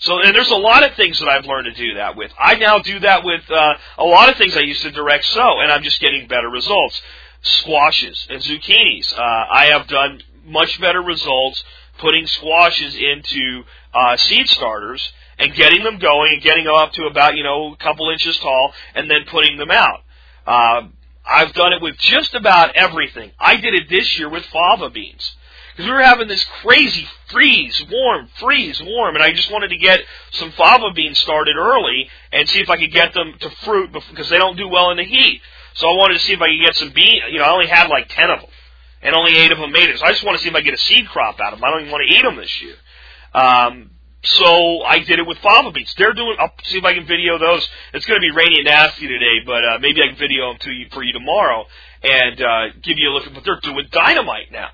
So, and there's a lot of things that I've learned to do that with. I now do that with uh, a lot of things I used to direct sow, and I'm just getting better results. Squashes and zucchinis. Uh, I have done much better results putting squashes into uh, seed starters and getting them going and getting them up to about, you know, a couple inches tall and then putting them out. Uh, I've done it with just about everything. I did it this year with fava beans. Because we were having this crazy freeze, warm, freeze, warm, and I just wanted to get some fava beans started early and see if I could get them to fruit because they don't do well in the heat. So I wanted to see if I could get some bean. You know, I only had like ten of them, and only eight of them made it. So I just want to see if I get a seed crop out of them. I don't even want to eat them this year. Um, so I did it with fava beans. They're doing. I'll see if I can video those. It's going to be rainy and nasty today, but uh, maybe I can video them to you for you tomorrow and uh, give you a look at. But they're doing dynamite now.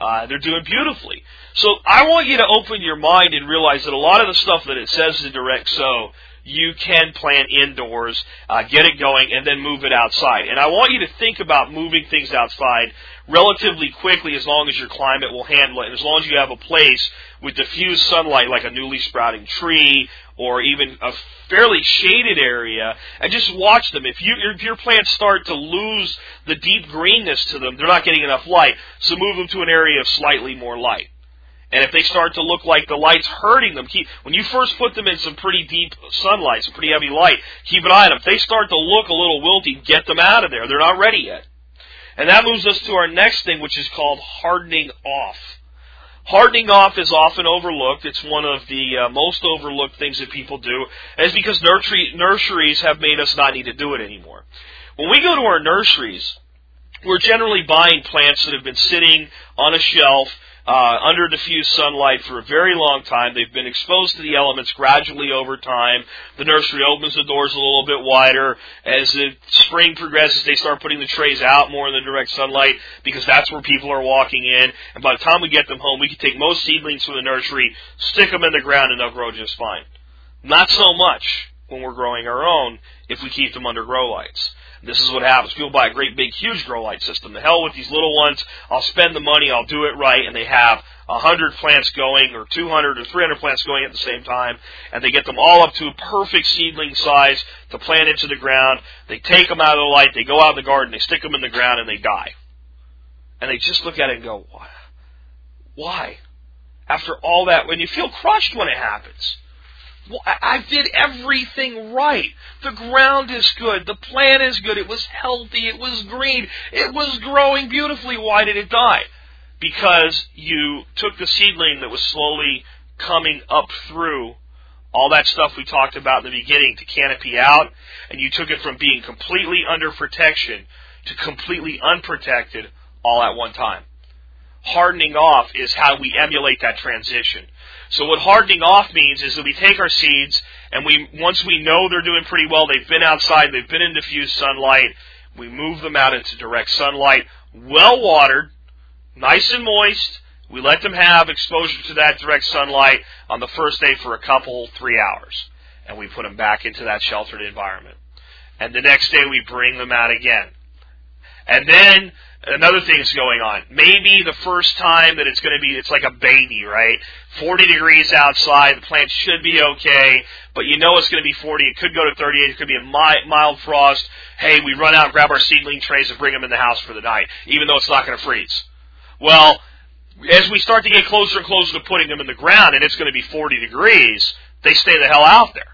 Uh, they're doing beautifully. So I want you to open your mind and realize that a lot of the stuff that it says in direct sow you can plant indoors, uh, get it going, and then move it outside. And I want you to think about moving things outside relatively quickly as long as your climate will handle it, and as long as you have a place with diffused sunlight like a newly sprouting tree or even a fairly shaded area, and just watch them. If, you, if your plants start to lose the deep greenness to them, they're not getting enough light, so move them to an area of slightly more light. And if they start to look like the light's hurting them, keep, when you first put them in some pretty deep sunlight, some pretty heavy light, keep an eye on them. If they start to look a little wilty, get them out of there. They're not ready yet. And that moves us to our next thing, which is called hardening off. Hardening off is often overlooked. It's one of the uh, most overlooked things that people do. It's because nursery, nurseries have made us not need to do it anymore. When we go to our nurseries, we're generally buying plants that have been sitting on a shelf uh, under diffuse sunlight for a very long time. They've been exposed to the elements gradually over time. The nursery opens the doors a little bit wider. As the spring progresses, they start putting the trays out more in the direct sunlight because that's where people are walking in. And by the time we get them home, we can take most seedlings from the nursery, stick them in the ground, and they'll grow just fine. Not so much when we're growing our own if we keep them under grow lights. This is what happens. People buy a great big huge grow light system. The hell with these little ones. I'll spend the money. I'll do it right. And they have a hundred plants going or 200 or 300 plants going at the same time. And they get them all up to a perfect seedling size to plant into the ground. They take them out of the light. They go out in the garden. They stick them in the ground and they die. And they just look at it and go? Why? After all that, when you feel crushed when it happens. I did everything right. The ground is good. The plant is good. It was healthy. It was green. It was growing beautifully. Why did it die? Because you took the seedling that was slowly coming up through all that stuff we talked about in the beginning to canopy out, and you took it from being completely under protection to completely unprotected all at one time. Hardening off is how we emulate that transition. So what hardening off means is that we take our seeds and we once we know they're doing pretty well, they've been outside, they've been in diffused sunlight, we move them out into direct sunlight, well watered, nice and moist. We let them have exposure to that direct sunlight on the first day for a couple, three hours. And we put them back into that sheltered environment. And the next day we bring them out again. And then another thing's going on. Maybe the first time that it's going to be, it's like a baby, right? 40 degrees outside, the plant should be okay, but you know it's going to be 40. It could go to 38. It could be a mild frost. Hey, we run out and grab our seedling trays and bring them in the house for the night, even though it's not going to freeze. Well, as we start to get closer and closer to putting them in the ground, and it's going to be 40 degrees, they stay the hell out there.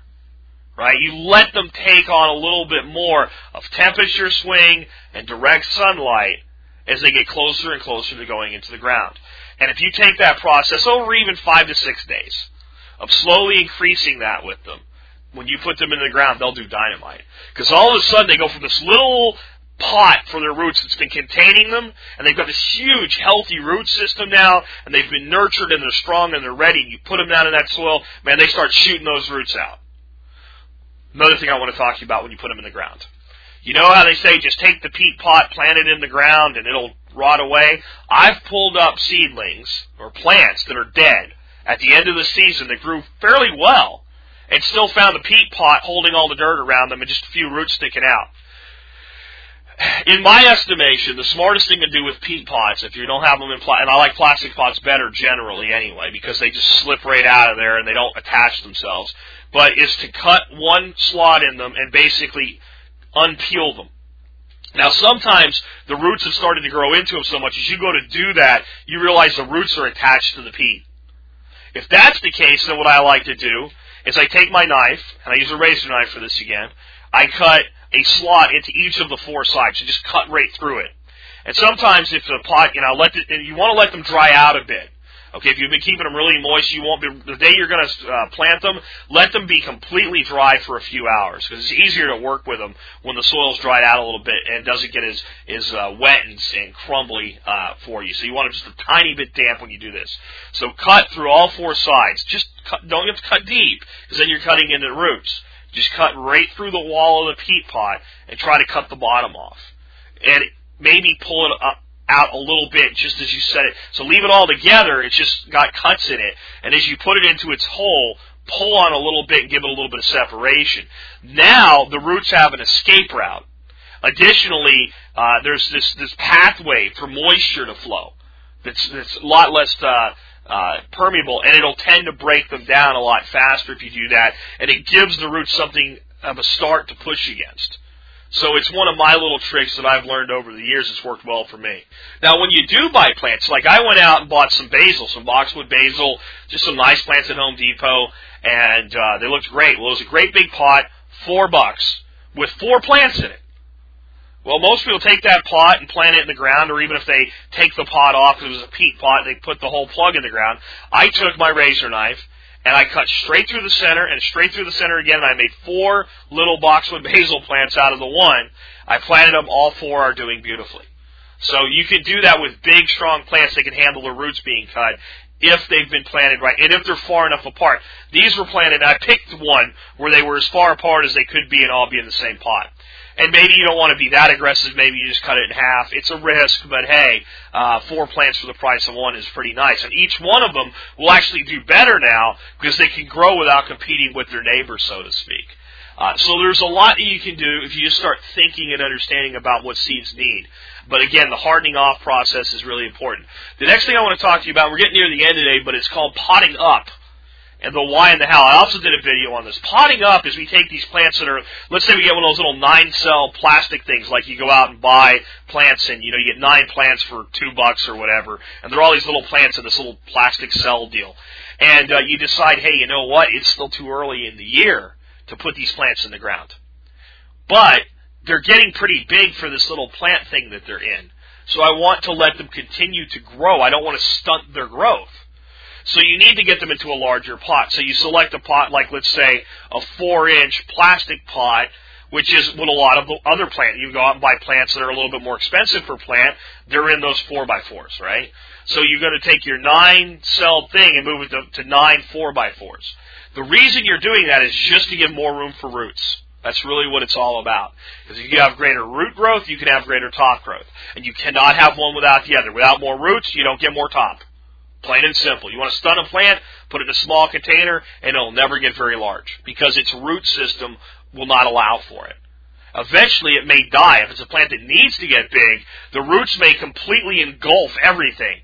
Right? You let them take on a little bit more of temperature swing and direct sunlight as they get closer and closer to going into the ground. And if you take that process over even five to six days of slowly increasing that with them, when you put them in the ground, they'll do dynamite. Because all of a sudden they go from this little pot for their roots that's been containing them, and they've got this huge, healthy root system now, and they've been nurtured and they're strong and they're ready. And you put them down in that soil, man, they start shooting those roots out. Another thing I want to talk to you about when you put them in the ground. You know how they say just take the peat pot, plant it in the ground, and it'll rot away? I've pulled up seedlings or plants that are dead at the end of the season that grew fairly well and still found the peat pot holding all the dirt around them and just a few roots sticking out in my estimation, the smartest thing to do with peat pots, if you don't have them in plastic, and I like plastic pots better generally anyway, because they just slip right out of there and they don't attach themselves, but is to cut one slot in them and basically unpeel them. Now sometimes the roots have started to grow into them so much as you go to do that, you realize the roots are attached to the peat. If that's the case, then what I like to do is I take my knife, and I use a razor knife for this again, I cut a slot into each of the four sides and just cut right through it. And sometimes if the pot, you know, let the, you want to let them dry out a bit. Okay, if you've been keeping them really moist, you won't be, the day you're going to uh, plant them, let them be completely dry for a few hours because it's easier to work with them when the soil's dried out a little bit and doesn't get as, as uh, wet and, and crumbly uh, for you. So you want them just a tiny bit damp when you do this. So cut through all four sides. Just cut, don't have to cut deep because then you're cutting into the roots. Just cut right through the wall of the peat pot and try to cut the bottom off. And maybe pull it up, out a little bit just as you set it. So leave it all together. It's just got cuts in it. And as you put it into its hole, pull on a little bit and give it a little bit of separation. Now the roots have an escape route. Additionally, uh, there's this, this pathway for moisture to flow that's, that's a lot less uh, uh, permeable, and it'll tend to break them down a lot faster if you do that, and it gives the roots something of a start to push against. So it's one of my little tricks that I've learned over the years. It's worked well for me. Now, when you do buy plants, like I went out and bought some basil, some boxwood basil, just some nice plants at Home Depot, and uh, they looked great. Well, it was a great big pot, four bucks, with four plants in it. Well, most people take that pot and plant it in the ground, or even if they take the pot off it was a peat pot, they put the whole plug in the ground. I took my razor knife and I cut straight through the center and straight through the center again. And I made four little boxwood basil plants out of the one. I planted them. All four are doing beautifully. So you can do that with big, strong plants that can handle the roots being cut if they've been planted right and if they're far enough apart. These were planted. I picked one where they were as far apart as they could be and all be in the same pot. And maybe you don't want to be that aggressive. Maybe you just cut it in half. It's a risk, but hey, uh, four plants for the price of one is pretty nice. And each one of them will actually do better now because they can grow without competing with their neighbors, so to speak. Uh, so there's a lot that you can do if you just start thinking and understanding about what seeds need. But again, the hardening off process is really important. The next thing I want to talk to you about, we're getting near the end today, but it's called potting up and the why and the how. I also did a video on this. Potting up is we take these plants that are, let's say we get one of those little nine cell plastic things, like you go out and buy plants and, you know, you get nine plants for two bucks or whatever, and they're all these little plants in this little plastic cell deal. And uh, you decide, hey, you know what, it's still too early in the year to put these plants in the ground. But they're getting pretty big for this little plant thing that they're in. So I want to let them continue to grow. I don't want to stunt their growth. So you need to get them into a larger pot. So you select a pot like, let's say, a four inch plastic pot, which is what a lot of the other plant, you go out and buy plants that are a little bit more expensive per plant, they're in those four by fours, right? So you're going to take your nine cell thing and move it to, to nine four by fours. The reason you're doing that is just to give more room for roots. That's really what it's all about. Because if you have greater root growth, you can have greater top growth. And you cannot have one without the other. Without more roots, you don't get more top. Plain and simple. You want to stun a plant, put it in a small container, and it'll never get very large because its root system will not allow for it. Eventually it may die. If it's a plant that needs to get big, the roots may completely engulf everything.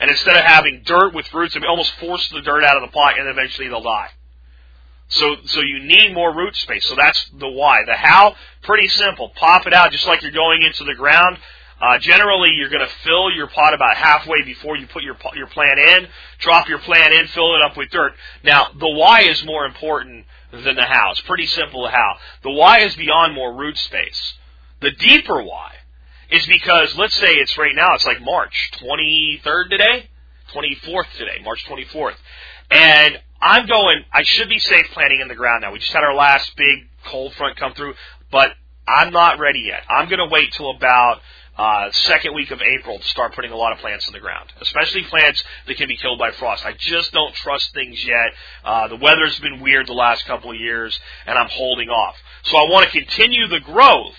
And instead of having dirt with roots, it almost force the dirt out of the pot and eventually they'll die. So, so you need more root space. So that's the why. The how, pretty simple. Pop it out just like you're going into the ground. Uh, generally, you're going to fill your pot about halfway before you put your your plant in. Drop your plant in, fill it up with dirt. Now, the why is more important than the how. It's pretty simple. How. The why is beyond more root space. The deeper why is because let's say it's right now. It's like March 23rd today, 24th today, March 24th, and I'm going. I should be safe planting in the ground now. We just had our last big cold front come through, but I'm not ready yet. I'm going to wait till about uh, second week of April to start putting a lot of plants in the ground, especially plants that can be killed by frost. I just don't trust things yet. Uh, the weather's been weird the last couple of years, and I'm holding off. So I want to continue the growth.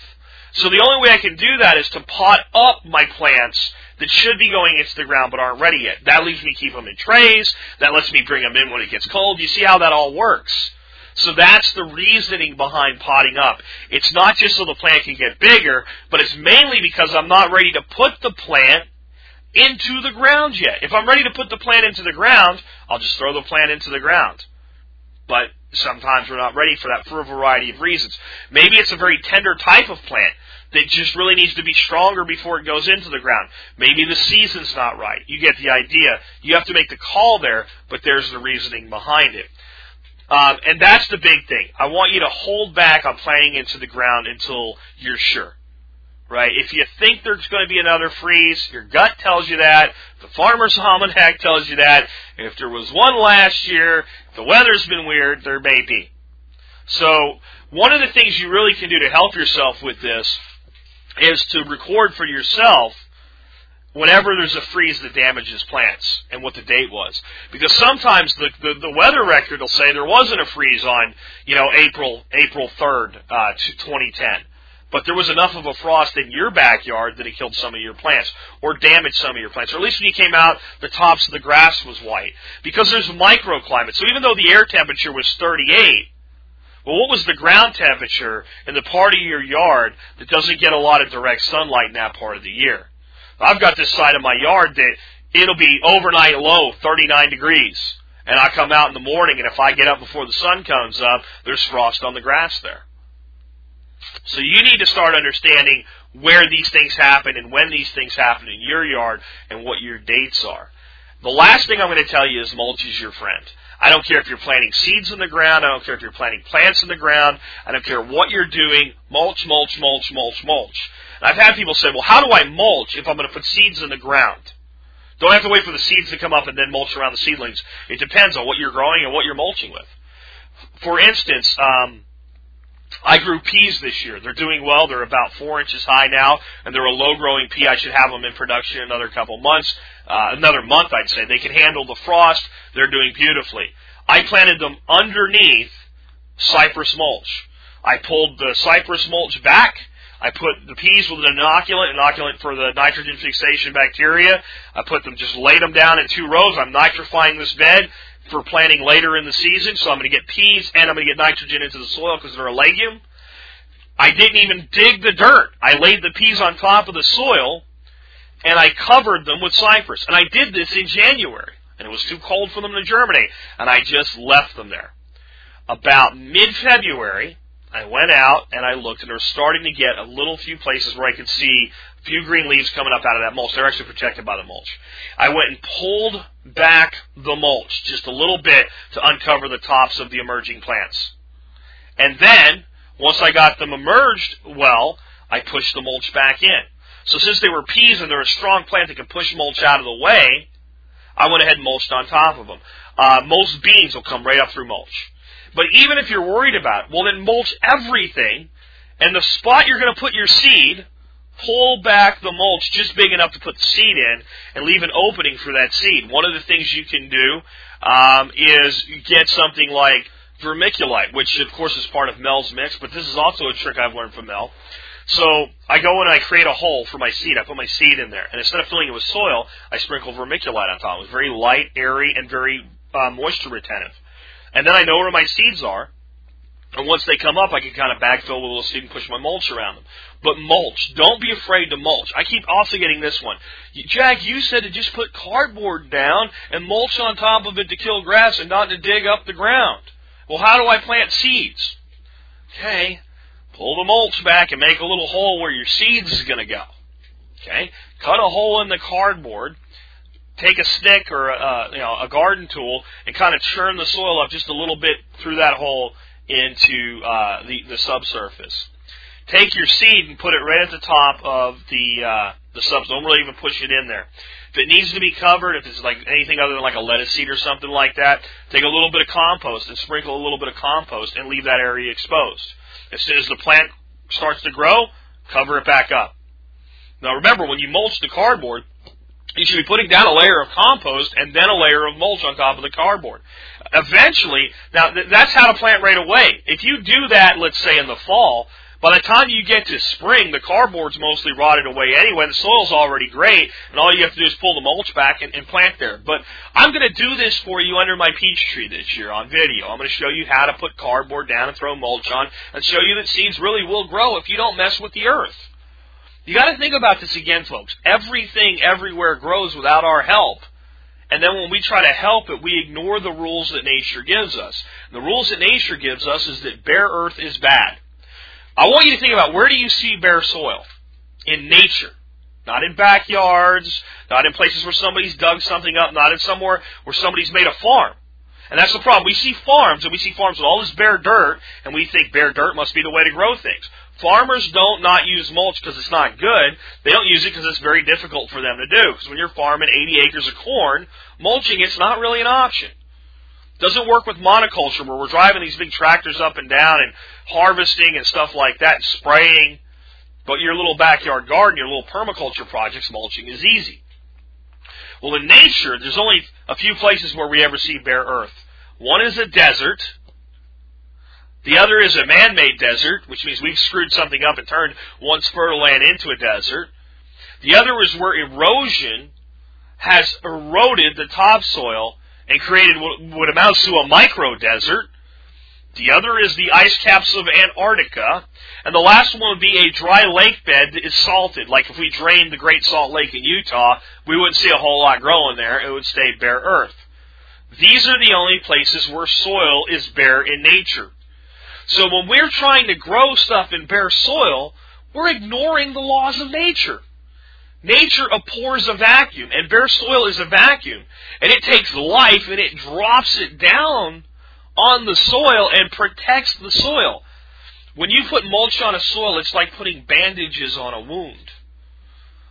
So the only way I can do that is to pot up my plants that should be going into the ground but aren't ready yet. That leaves me keep them in trays. That lets me bring them in when it gets cold. You see how that all works? So that's the reasoning behind potting up. It's not just so the plant can get bigger, but it's mainly because I'm not ready to put the plant into the ground yet. If I'm ready to put the plant into the ground, I'll just throw the plant into the ground. But sometimes we're not ready for that for a variety of reasons. Maybe it's a very tender type of plant that just really needs to be stronger before it goes into the ground. Maybe the season's not right. You get the idea. You have to make the call there, but there's the reasoning behind it. Um, and that's the big thing. I want you to hold back on planting into the ground until you're sure. Right? If you think there's going to be another freeze, your gut tells you that, the farmer's almanac tells you that, and if there was one last year, the weather's been weird, there may be. So, one of the things you really can do to help yourself with this is to record for yourself whenever there's a freeze that damages plants and what the date was. Because sometimes the, the, the weather record will say there wasn't a freeze on, you know, April, April 3rd, uh, 2010. But there was enough of a frost in your backyard that it killed some of your plants or damaged some of your plants. Or at least when you came out, the tops of the grass was white. Because there's microclimate. So even though the air temperature was 38, well, what was the ground temperature in the part of your yard that doesn't get a lot of direct sunlight in that part of the year? I've got this side of my yard that it'll be overnight low, 39 degrees. And I come out in the morning, and if I get up before the sun comes up, there's frost on the grass there. So you need to start understanding where these things happen and when these things happen in your yard and what your dates are. The last thing I'm going to tell you is mulch is your friend. I don't care if you're planting seeds in the ground. I don't care if you're planting plants in the ground. I don't care what you're doing. Mulch, mulch, mulch, mulch, mulch. I've had people say, well, how do I mulch if I'm going to put seeds in the ground? Don't have to wait for the seeds to come up and then mulch around the seedlings. It depends on what you're growing and what you're mulching with. For instance, um, I grew peas this year. They're doing well. They're about four inches high now, and they're a low-growing pea. I should have them in production in another couple months, uh, another month, I'd say. They can handle the frost. They're doing beautifully. I planted them underneath cypress mulch. I pulled the cypress mulch back I put the peas with an inoculant, inoculant for the nitrogen fixation bacteria. I put them, just laid them down in two rows. I'm nitrifying this bed for planting later in the season. So I'm going to get peas and I'm going to get nitrogen into the soil because they're a legume. I didn't even dig the dirt. I laid the peas on top of the soil and I covered them with cypress. And I did this in January. And it was too cold for them to germinate. And I just left them there. About mid-February, I went out and I looked, and there was starting to get a little few places where I could see a few green leaves coming up out of that mulch. They're actually protected by the mulch. I went and pulled back the mulch just a little bit to uncover the tops of the emerging plants. And then, once I got them emerged well, I pushed the mulch back in. So since they were peas and they're a strong plant that can push mulch out of the way, I went ahead and mulched on top of them. Uh, most beans will come right up through mulch. But even if you're worried about it, well then mulch everything, and the spot you're going to put your seed, pull back the mulch just big enough to put the seed in, and leave an opening for that seed. One of the things you can do um, is get something like vermiculite, which of course is part of Mel's mix, but this is also a trick I've learned from Mel. So I go and I create a hole for my seed. I put my seed in there, and instead of filling it with soil, I sprinkle vermiculite on top. It's very light, airy, and very uh, moisture retentive and then I know where my seeds are. And once they come up, I can kind of backfill with a little seed and push my mulch around them. But mulch, don't be afraid to mulch. I keep also getting this one. Jack, you said to just put cardboard down and mulch on top of it to kill grass and not to dig up the ground. Well, how do I plant seeds? Okay, pull the mulch back and make a little hole where your seeds is going to go. Okay, cut a hole in the cardboard take a stick or a, you know a garden tool and kind of churn the soil up just a little bit through that hole into uh, the the subsurface. Take your seed and put it right at the top of the uh, the subs. Don't really even push it in there. If it needs to be covered, if it's like anything other than like a lettuce seed or something like that, take a little bit of compost and sprinkle a little bit of compost and leave that area exposed. As soon as the plant starts to grow, cover it back up. Now remember, when you mulch the cardboard, you should be putting down a layer of compost and then a layer of mulch on top of the cardboard. Eventually, now th- that's how to plant right away. If you do that, let's say in the fall, by the time you get to spring, the cardboard's mostly rotted away anyway. The soil's already great, and all you have to do is pull the mulch back and, and plant there. But I'm going to do this for you under my peach tree this year on video. I'm going to show you how to put cardboard down and throw mulch on, and show you that seeds really will grow if you don't mess with the earth. You got to think about this again, folks. Everything everywhere grows without our help. And then when we try to help it, we ignore the rules that nature gives us. And the rules that nature gives us is that bare earth is bad. I want you to think about where do you see bare soil? In nature. Not in backyards, not in places where somebody's dug something up, not in somewhere where somebody's made a farm. And that's the problem. We see farms, and we see farms with all this bare dirt, and we think bare dirt must be the way to grow things. Farmers don't not use mulch because it's not good. They don't use it because it's very difficult for them to do. Because when you're farming 80 acres of corn, mulching it's not really an option. Doesn't work with monoculture where we're driving these big tractors up and down and harvesting and stuff like that, and spraying. But your little backyard garden, your little permaculture projects, mulching is easy. Well, in nature, there's only a few places where we ever see bare earth. One is a desert, the other is a man-made desert, which means we've screwed something up and turned once fertile land into a desert. The other is where erosion has eroded the topsoil and created what amounts to a micro desert. The other is the ice caps of Antarctica. And the last one would be a dry lake bed that is salted. Like if we drained the Great Salt Lake in Utah, we wouldn't see a whole lot growing there. It would stay bare earth. These are the only places where soil is bare in nature. So when we're trying to grow stuff in bare soil, we're ignoring the laws of nature. Nature abhors a vacuum, and bare soil is a vacuum. And it takes life and it drops it down on the soil and protects the soil. When you put mulch on a soil, it's like putting bandages on a wound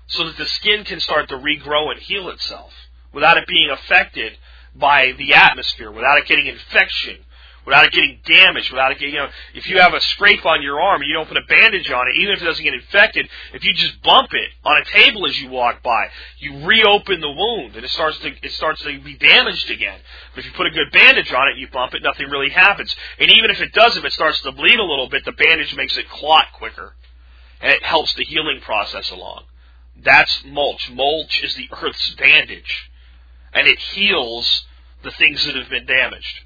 so that the skin can start to regrow and heal itself without it being affected by the atmosphere, without it getting infection, without it getting damaged, without it getting, you know, if you have a scrape on your arm and you don't put a bandage on it, even if it doesn't get infected, if you just bump it on a table as you walk by, you reopen the wound and it starts to, it starts to be damaged again. But if you put a good bandage on it you bump it, nothing really happens. And even if it does, if it starts to bleed a little bit, the bandage makes it clot quicker. And it helps the healing process along. That's mulch. Mulch is the earth's bandage. And it heals the things that have been damaged.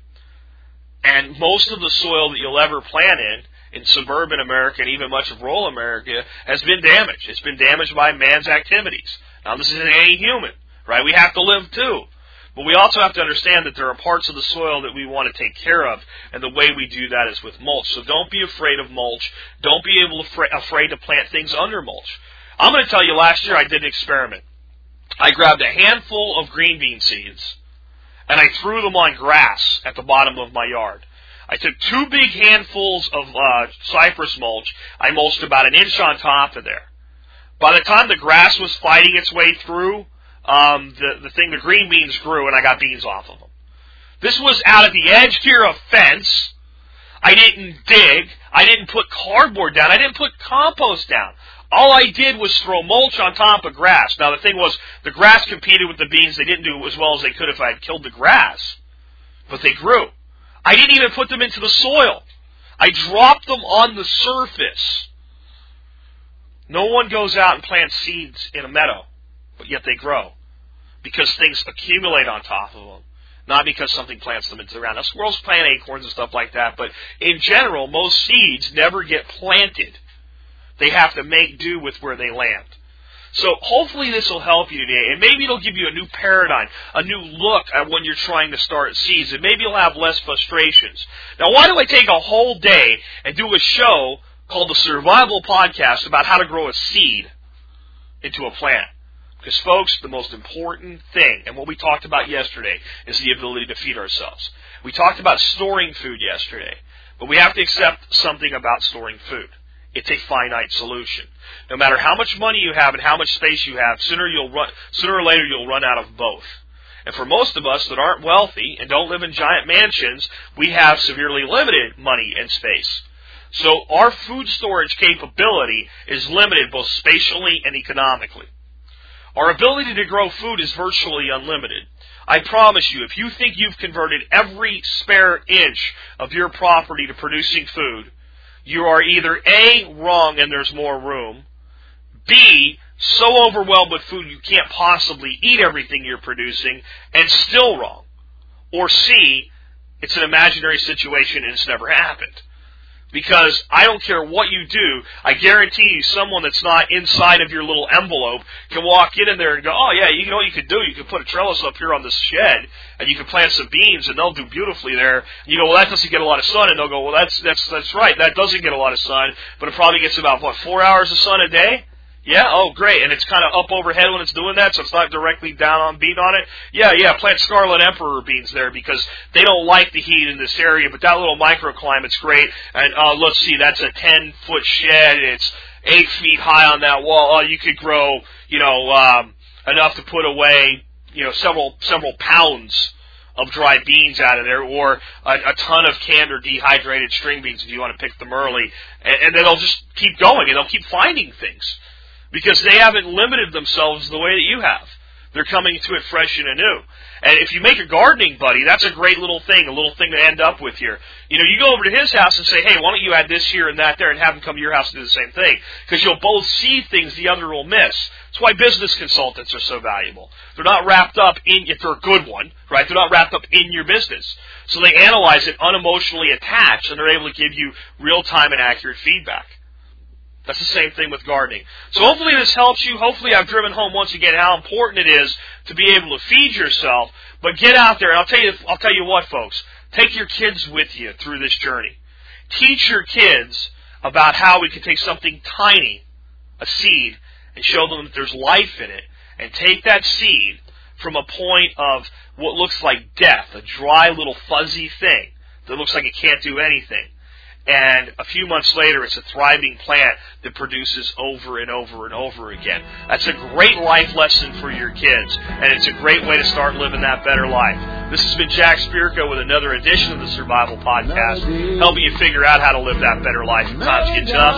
And most of the soil that you'll ever plant in, in suburban America and even much of rural America, has been damaged. It's been damaged by man's activities. Now, this isn't any human, right? We have to live too. But we also have to understand that there are parts of the soil that we want to take care of, and the way we do that is with mulch. So don't be afraid of mulch. Don't be able afraid to plant things under mulch. I'm going to tell you, last year I did an experiment. I grabbed a handful of green bean seeds, and I threw them on grass at the bottom of my yard. I took two big handfuls of uh, cypress mulch. I mulched about an inch on top of there. By the time the grass was fighting its way through, um, the the thing, the green beans grew, and I got beans off of them. This was out at the edge here of fence. I didn't dig. I didn't put cardboard down. I didn't put compost down. All I did was throw mulch on top of grass. Now the thing was, the grass competed with the beans. They didn't do as well as they could if I had killed the grass, but they grew. I didn't even put them into the soil. I dropped them on the surface. No one goes out and plants seeds in a meadow, but yet they grow because things accumulate on top of them. not because something plants them into the ground. Now, squirrels plant acorns and stuff like that, but in general, most seeds never get planted. They have to make do with where they land. So hopefully this will help you today, and maybe it'll give you a new paradigm, a new look at when you're trying to start seeds, and maybe you'll have less frustrations. Now, why do I take a whole day and do a show called the Survival Podcast about how to grow a seed into a plant? Because, folks, the most important thing, and what we talked about yesterday, is the ability to feed ourselves. We talked about storing food yesterday, but we have to accept something about storing food. It's a finite solution. No matter how much money you have and how much space you have, sooner you'll run, sooner or later you'll run out of both. And for most of us that aren't wealthy and don't live in giant mansions, we have severely limited money and space. So our food storage capability is limited both spatially and economically. Our ability to grow food is virtually unlimited. I promise you, if you think you've converted every spare inch of your property to producing food, you are either A, wrong and there's more room, B, so overwhelmed with food you can't possibly eat everything you're producing, and still wrong. Or C, it's an imaginary situation and it's never happened. Because I don't care what you do, I guarantee you someone that's not inside of your little envelope can walk in in there and go, oh yeah, you know what you could do? You could put a trellis up here on this shed and you can plant some beans and they'll do beautifully there. And You go, well that doesn't get a lot of sun and they'll go, well that's, that's, that's right, that doesn't get a lot of sun, but it probably gets about, what, four hours of sun a day? Yeah, oh great, and it's kind of up overhead when it's doing that, so it's not directly down on beat on it. Yeah, yeah, plant Scarlet Emperor beans there because they don't like the heat in this area, but that little microclimate's great. And uh, let's see, that's a ten foot shed. It's eight feet high on that wall. Oh, you could grow, you know, um, enough to put away, you know, several several pounds of dry beans out of there, or a, a ton of canned or dehydrated string beans if you want to pick them early, and, and then they'll just keep going and they'll keep finding things because they haven't limited themselves the way that you have. They're coming to it fresh and anew. And if you make a gardening buddy, that's a great little thing, a little thing to end up with here. You know, you go over to his house and say, hey, why don't you add this here and that there and have him come to your house and do the same thing? Because you'll both see things the other will miss. That's why business consultants are so valuable. They're not wrapped up in, if they're a good one, right? They're not wrapped up in your business. So they analyze it unemotionally attached and they're able to give you real time and accurate feedback. That's the same thing with gardening. So hopefully this helps you. Hopefully I've driven home once again how important it is to be able to feed yourself. But get out there and I'll tell you, I'll tell you what folks. Take your kids with you through this journey. Teach your kids about how we can take something tiny, a seed, and show them that there's life in it. And take that seed from a point of what looks like death, a dry little fuzzy thing that looks like it can't do anything and a few months later it's a thriving plant that produces over and over and over again. That's a great life lesson for your kids, and it's a great way to start living that better life. This has been Jack Spirko with another edition of the Survival Podcast, helping you figure out how to live that better life if times get tough,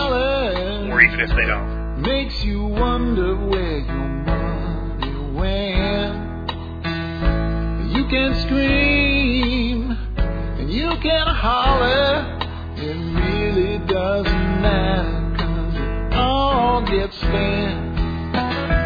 or even if they don't. Makes you wonder where your money went. You can scream and you can holler it really doesn't matter, cause it all gets spent.